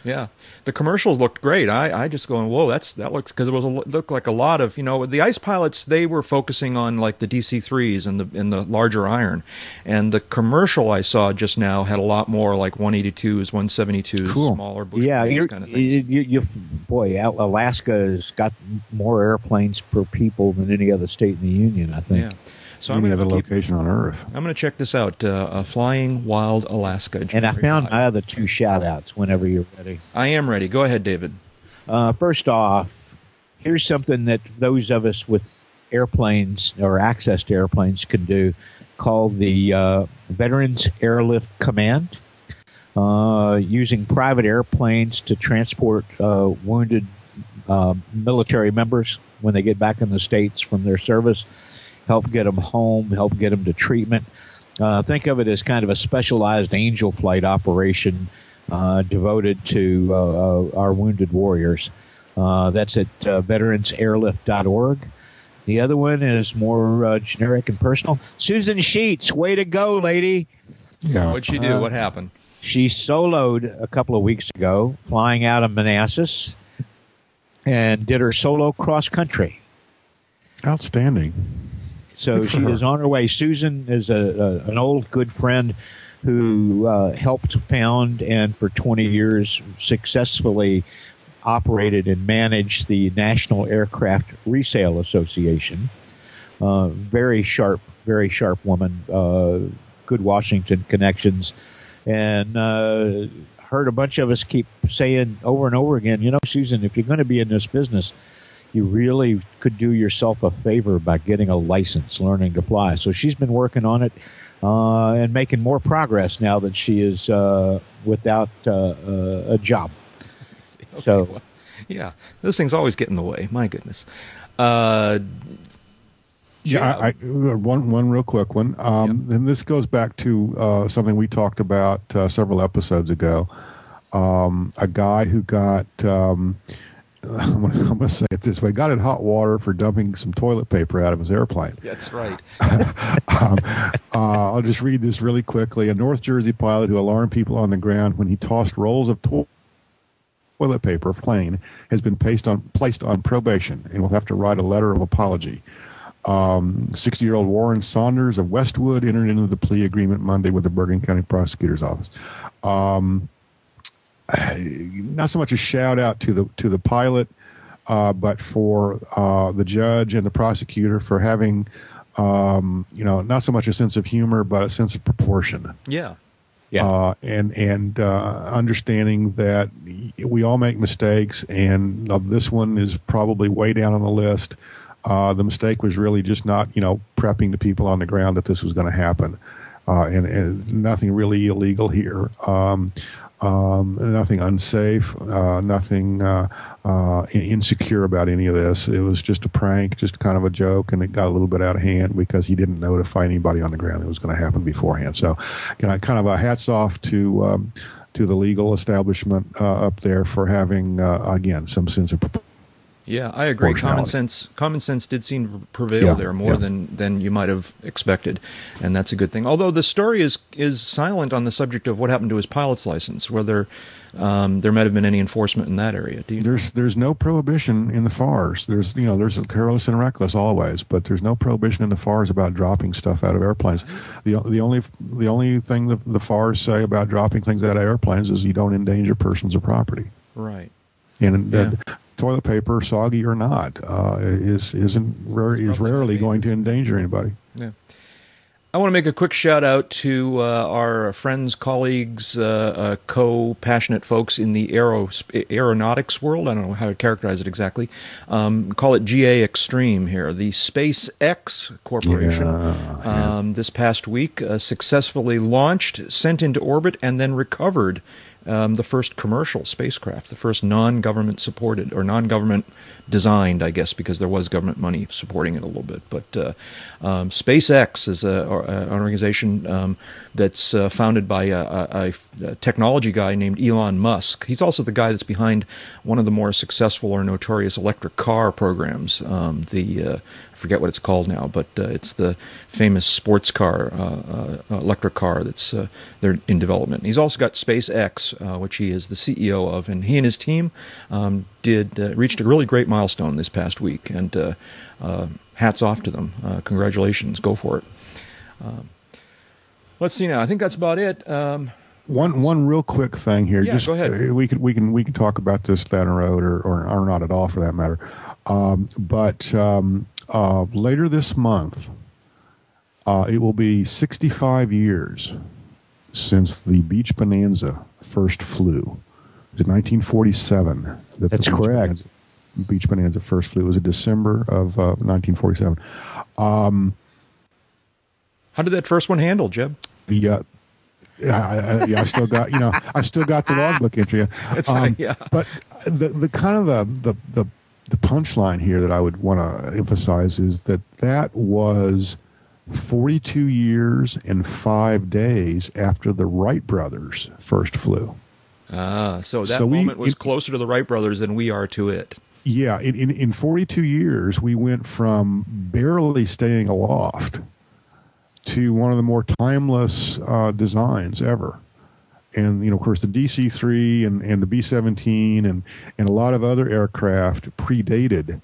Yeah, the commercials looked great. I, I just going, whoa, that's that looks because it was a, looked like a lot of you know the ice pilots they were focusing on like the DC threes and the and the larger iron, and the commercial I saw just now had a lot more like 182s, 172s, cool. smaller bush yeah, kind of things. You, you, boy, Alaska has got more airplanes per people than any other state in the union. I think. Yeah. So any other location on Earth. I'm going to check this out. Uh, uh, Flying Wild Alaska. January and I found 5. my other two shout outs whenever you're ready. I am ready. Go ahead, David. Uh, first off, here's something that those of us with airplanes or access to airplanes can do called the uh, Veterans Airlift Command. Uh, using private airplanes to transport uh, wounded military members when they get back in the States from their service help get them home, help get them to treatment. Uh, think of it as kind of a specialized angel flight operation uh, devoted to uh, uh our wounded warriors. Uh, that's at uh, veteransairlift.org. The other one is more generic and personal. Susan Sheets, way to go, lady. Yeah. What'd she do? what happened? She soloed a couple of weeks ago, flying out of Manassas, and did her solo cross country. Outstanding. So she is on her way. Susan is a, a an old good friend who uh, helped found and for 20 years successfully operated and managed the National Aircraft Resale Association. Uh, very sharp, very sharp woman, uh, good Washington connections, and uh, heard a bunch of us keep saying over and over again, you know, Susan, if you're going to be in this business, you really could do yourself a favor by getting a license, learning to fly. So she's been working on it uh, and making more progress now that she is uh, without uh, uh a job. *laughs* Okay, so, well, yeah, those things always get in the way. My goodness. Uh, yeah, I, I, one one real quick one, um, and this goes back to uh, something we talked about several episodes ago. Um, a guy who got um, *laughs* I'm going to say it this way: got in hot water for dumping some toilet paper out of his airplane. That's right. *laughs* um, uh, I'll just read this really quickly. A North Jersey pilot who alarmed people on the ground when he tossed rolls of to- toilet paper plane has been placed on placed on probation and will have to write a letter of apology. 60 um, year old Warren Saunders of Westwood entered into the plea agreement Monday with the Bergen County Prosecutor's Office. Um, *sighs* not so much a shout out to the to the pilot, uh, but for uh, the judge and the prosecutor for having, um, you know, not so much a sense of humor, but a sense of proportion. Yeah. Yeah. Uh, and and uh, understanding that we all make mistakes, and this one is probably way down on the list. Uh, the mistake was really just not, you know, prepping the people on the ground that this was going to happen, uh, and, and, nothing really illegal here. Um, um, nothing unsafe, uh, nothing uh, uh, insecure about any of this. It was just a prank, just kind of a joke, and it got a little bit out of hand because he didn't notify anybody on the ground it was going to happen beforehand. So, you know, kind of a hats off to um, to the legal establishment uh, up there for having uh, again some sense of Yeah, I agree. Common sense, common sense did seem to prevail Yeah, there more yeah. than than you might have expected, and that's a good thing. Although the story is is silent on the subject of what happened to his pilot's license, whether um, there might have been any enforcement in that area. Do you? There's there's no prohibition in the FARs. There's you know there's careless and reckless always, but there's no prohibition in the FARs about dropping stuff out of airplanes. The the only the only thing the, the FARs say about dropping things out of airplanes is you don't endanger persons or property. Right. And Yeah. Toilet paper, soggy or not, uh, is isn't rare, is rarely going to endanger anybody. Yeah. I want to make a quick shout out to uh, our friends, colleagues, uh, uh, co-passionate folks in the aero, aeronautics world. I don't know how to characterize it exactly. Um, call it GA Extreme here. The SpaceX Corporation Yeah, yeah. um, this past week uh, successfully launched, sent into orbit, and then recovered um, the first commercial spacecraft, the first non-government supported or non-government designed, I guess, because there was government money supporting it a little bit. But uh, um, SpaceX is a, uh, an organization um, that's uh, founded by a, a, a technology guy named Elon Musk. He's also the guy that's behind one of the more successful or notorious electric car programs. Um, the uh, forget what it's called now, but uh, it's the famous sports car, uh, uh, electric car that's uh, they're in development. And he's also got SpaceX, uh, which he is the CEO of, and he and his team um, did uh, reached a really great milestone this past week. And uh, uh, hats off to them. Uh, congratulations, go for it. Um, let's see now. I think that's about it. Um, One one real quick thing here. Yeah, Just, go ahead. We can we can we can talk about this down the road, or or, or not at all for that matter. Um, but um, uh, later this month, uh, it will be 65 years since the Beech Bonanza first flew. It was 1947. That That's Beech correct. Bonanza, Beech Bonanza first flew. It was in December of uh, 1947. how did that first one handle, Jeb? the uh, I, I, yeah, I still got you know I've still got the *laughs* logbook entry. Um, That's right, yeah. But the the kind of the the the, the punchline here that I would want to emphasize is that that was 42 years and five days after the Wright brothers first flew. Ah, so that So we- moment was it- closer to the Wright brothers than we are to it. Yeah, in, in, in 42 years, we went from barely staying aloft to one of the more timeless uh, designs ever. And, you know, of course, the DC 3 and, and the B 17 and, and a lot of other aircraft predated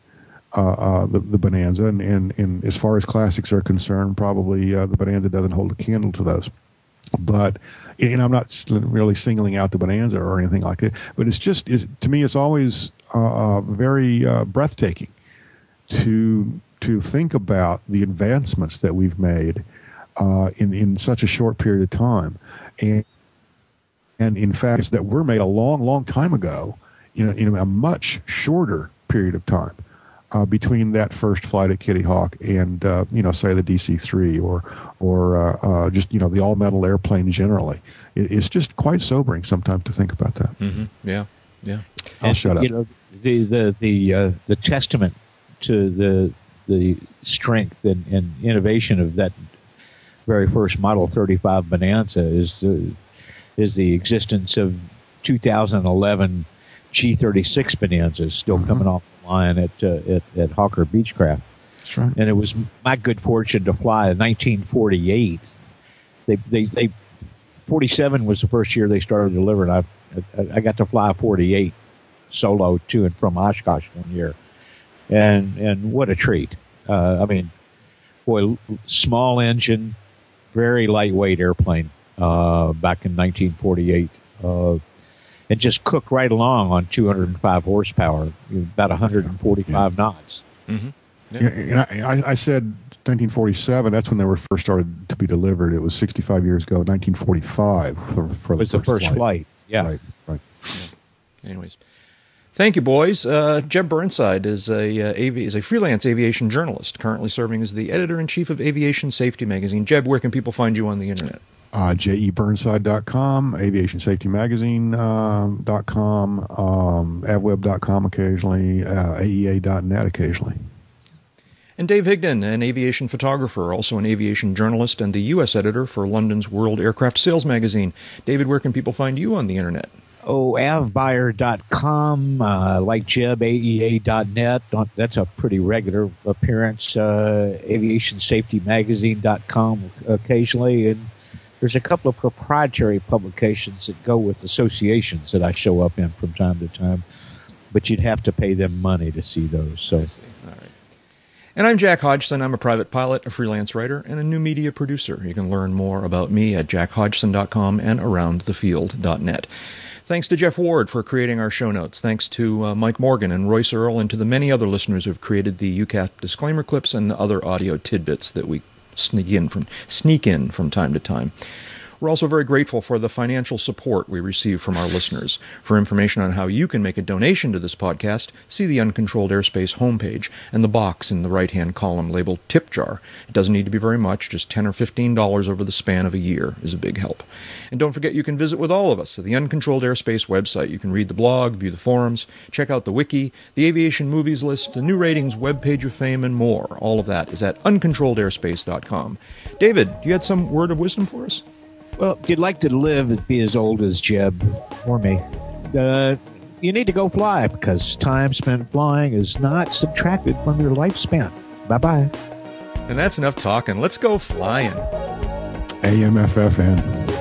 uh, uh, the, the Bonanza. And, and, and as far as classics are concerned, probably uh, the Bonanza doesn't hold a candle to those but and I'm not really singling out the Bonanza or anything like that, but it's just is to me it's always uh, uh, very uh, breathtaking to to think about the advancements that we've made in in such a short period of time, and and in fact that were made a long long time ago in a, in a much shorter period of time uh, between that first flight at Kitty Hawk and uh, you know say the DC three or or uh, uh, just you know the all metal airplane generally. It, it's just quite sobering sometimes to think about that. Mm-hmm. Yeah, yeah. I'll And, shut up. You know, the the the uh, the testament to the the strength and, and innovation of that very first Model 35 Bonanza is the is the existence of 2011 G36 Bonanzas still coming off the line at uh, at, at Hawker Beechcraft That's right. and it was my good fortune to fly in 1948. They, they, they, 47 was the first year they started delivering. I, I, I got to fly 48 solo to and from Oshkosh one year, and and what a treat! Uh, I mean, boy, small engine, very lightweight airplane uh, back in 1948. Uh, and just cooked right along on 205 horsepower, about 145 knots. Mm-hmm. Yeah, and I, I, I said 1947. That's when they were first started to be delivered. It was 65 years ago, 1945 for, for was the first flight. Yeah. Right, right. Anyways, thank you, boys. Uh, Jeb Burnside is a uh, avi- is a freelance aviation journalist, currently serving as the editor in chief of Aviation Safety Magazine. Jeb, where can people find you on the internet? Uh, jeburnside.com, aviationsafetymagazine.com, dot com, um, avweb.com occasionally, uh, aea.net occasionally. And Dave Higdon, an aviation photographer, also an aviation journalist and the U.S. editor for London's World Aircraft Sales magazine. David, where can people find you on the internet? oh, avbuyer.com, uh, like Jeb, AEA.net. That's a pretty regular appearance. Uh, aviationsafetymagazine.com occasionally. And there's a couple of proprietary publications that go with associations that I show up in from time to time. But you'd have to pay them money to see those. So. And I'm Jack Hodgson. I'm a private pilot, a freelance writer, and a new media producer. You can learn more about me at jackhodgson.com and aroundthefield.net. Thanks to Jeff Ward for creating our show notes. Thanks to uh, Mike Morgan and Royce Earl and to the many other listeners who have created the UCAS disclaimer clips and the other audio tidbits that we sneak in from sneak in from time to time. We're also very grateful for the financial support we receive from our listeners. For information on how you can make a donation to this podcast, see the Uncontrolled Airspace homepage and the box in the right-hand column labeled Tip Jar. It doesn't need to be very much, just 10 or $15 over the span of a year is a big help. And don't forget you can visit with all of us at the Uncontrolled Airspace website. You can read the blog, view the forums, check out the wiki, the aviation movies list, the new ratings webpage of fame, and more. All of that is at uncontrolledairspace.com. David, you had some word of wisdom for us? Well, if you'd like to live and be as old as Jeb or me, uh, you need to go fly because time spent flying is not subtracted from your lifespan. Bye bye. And that's enough talking. Let's go flying. AMFFN.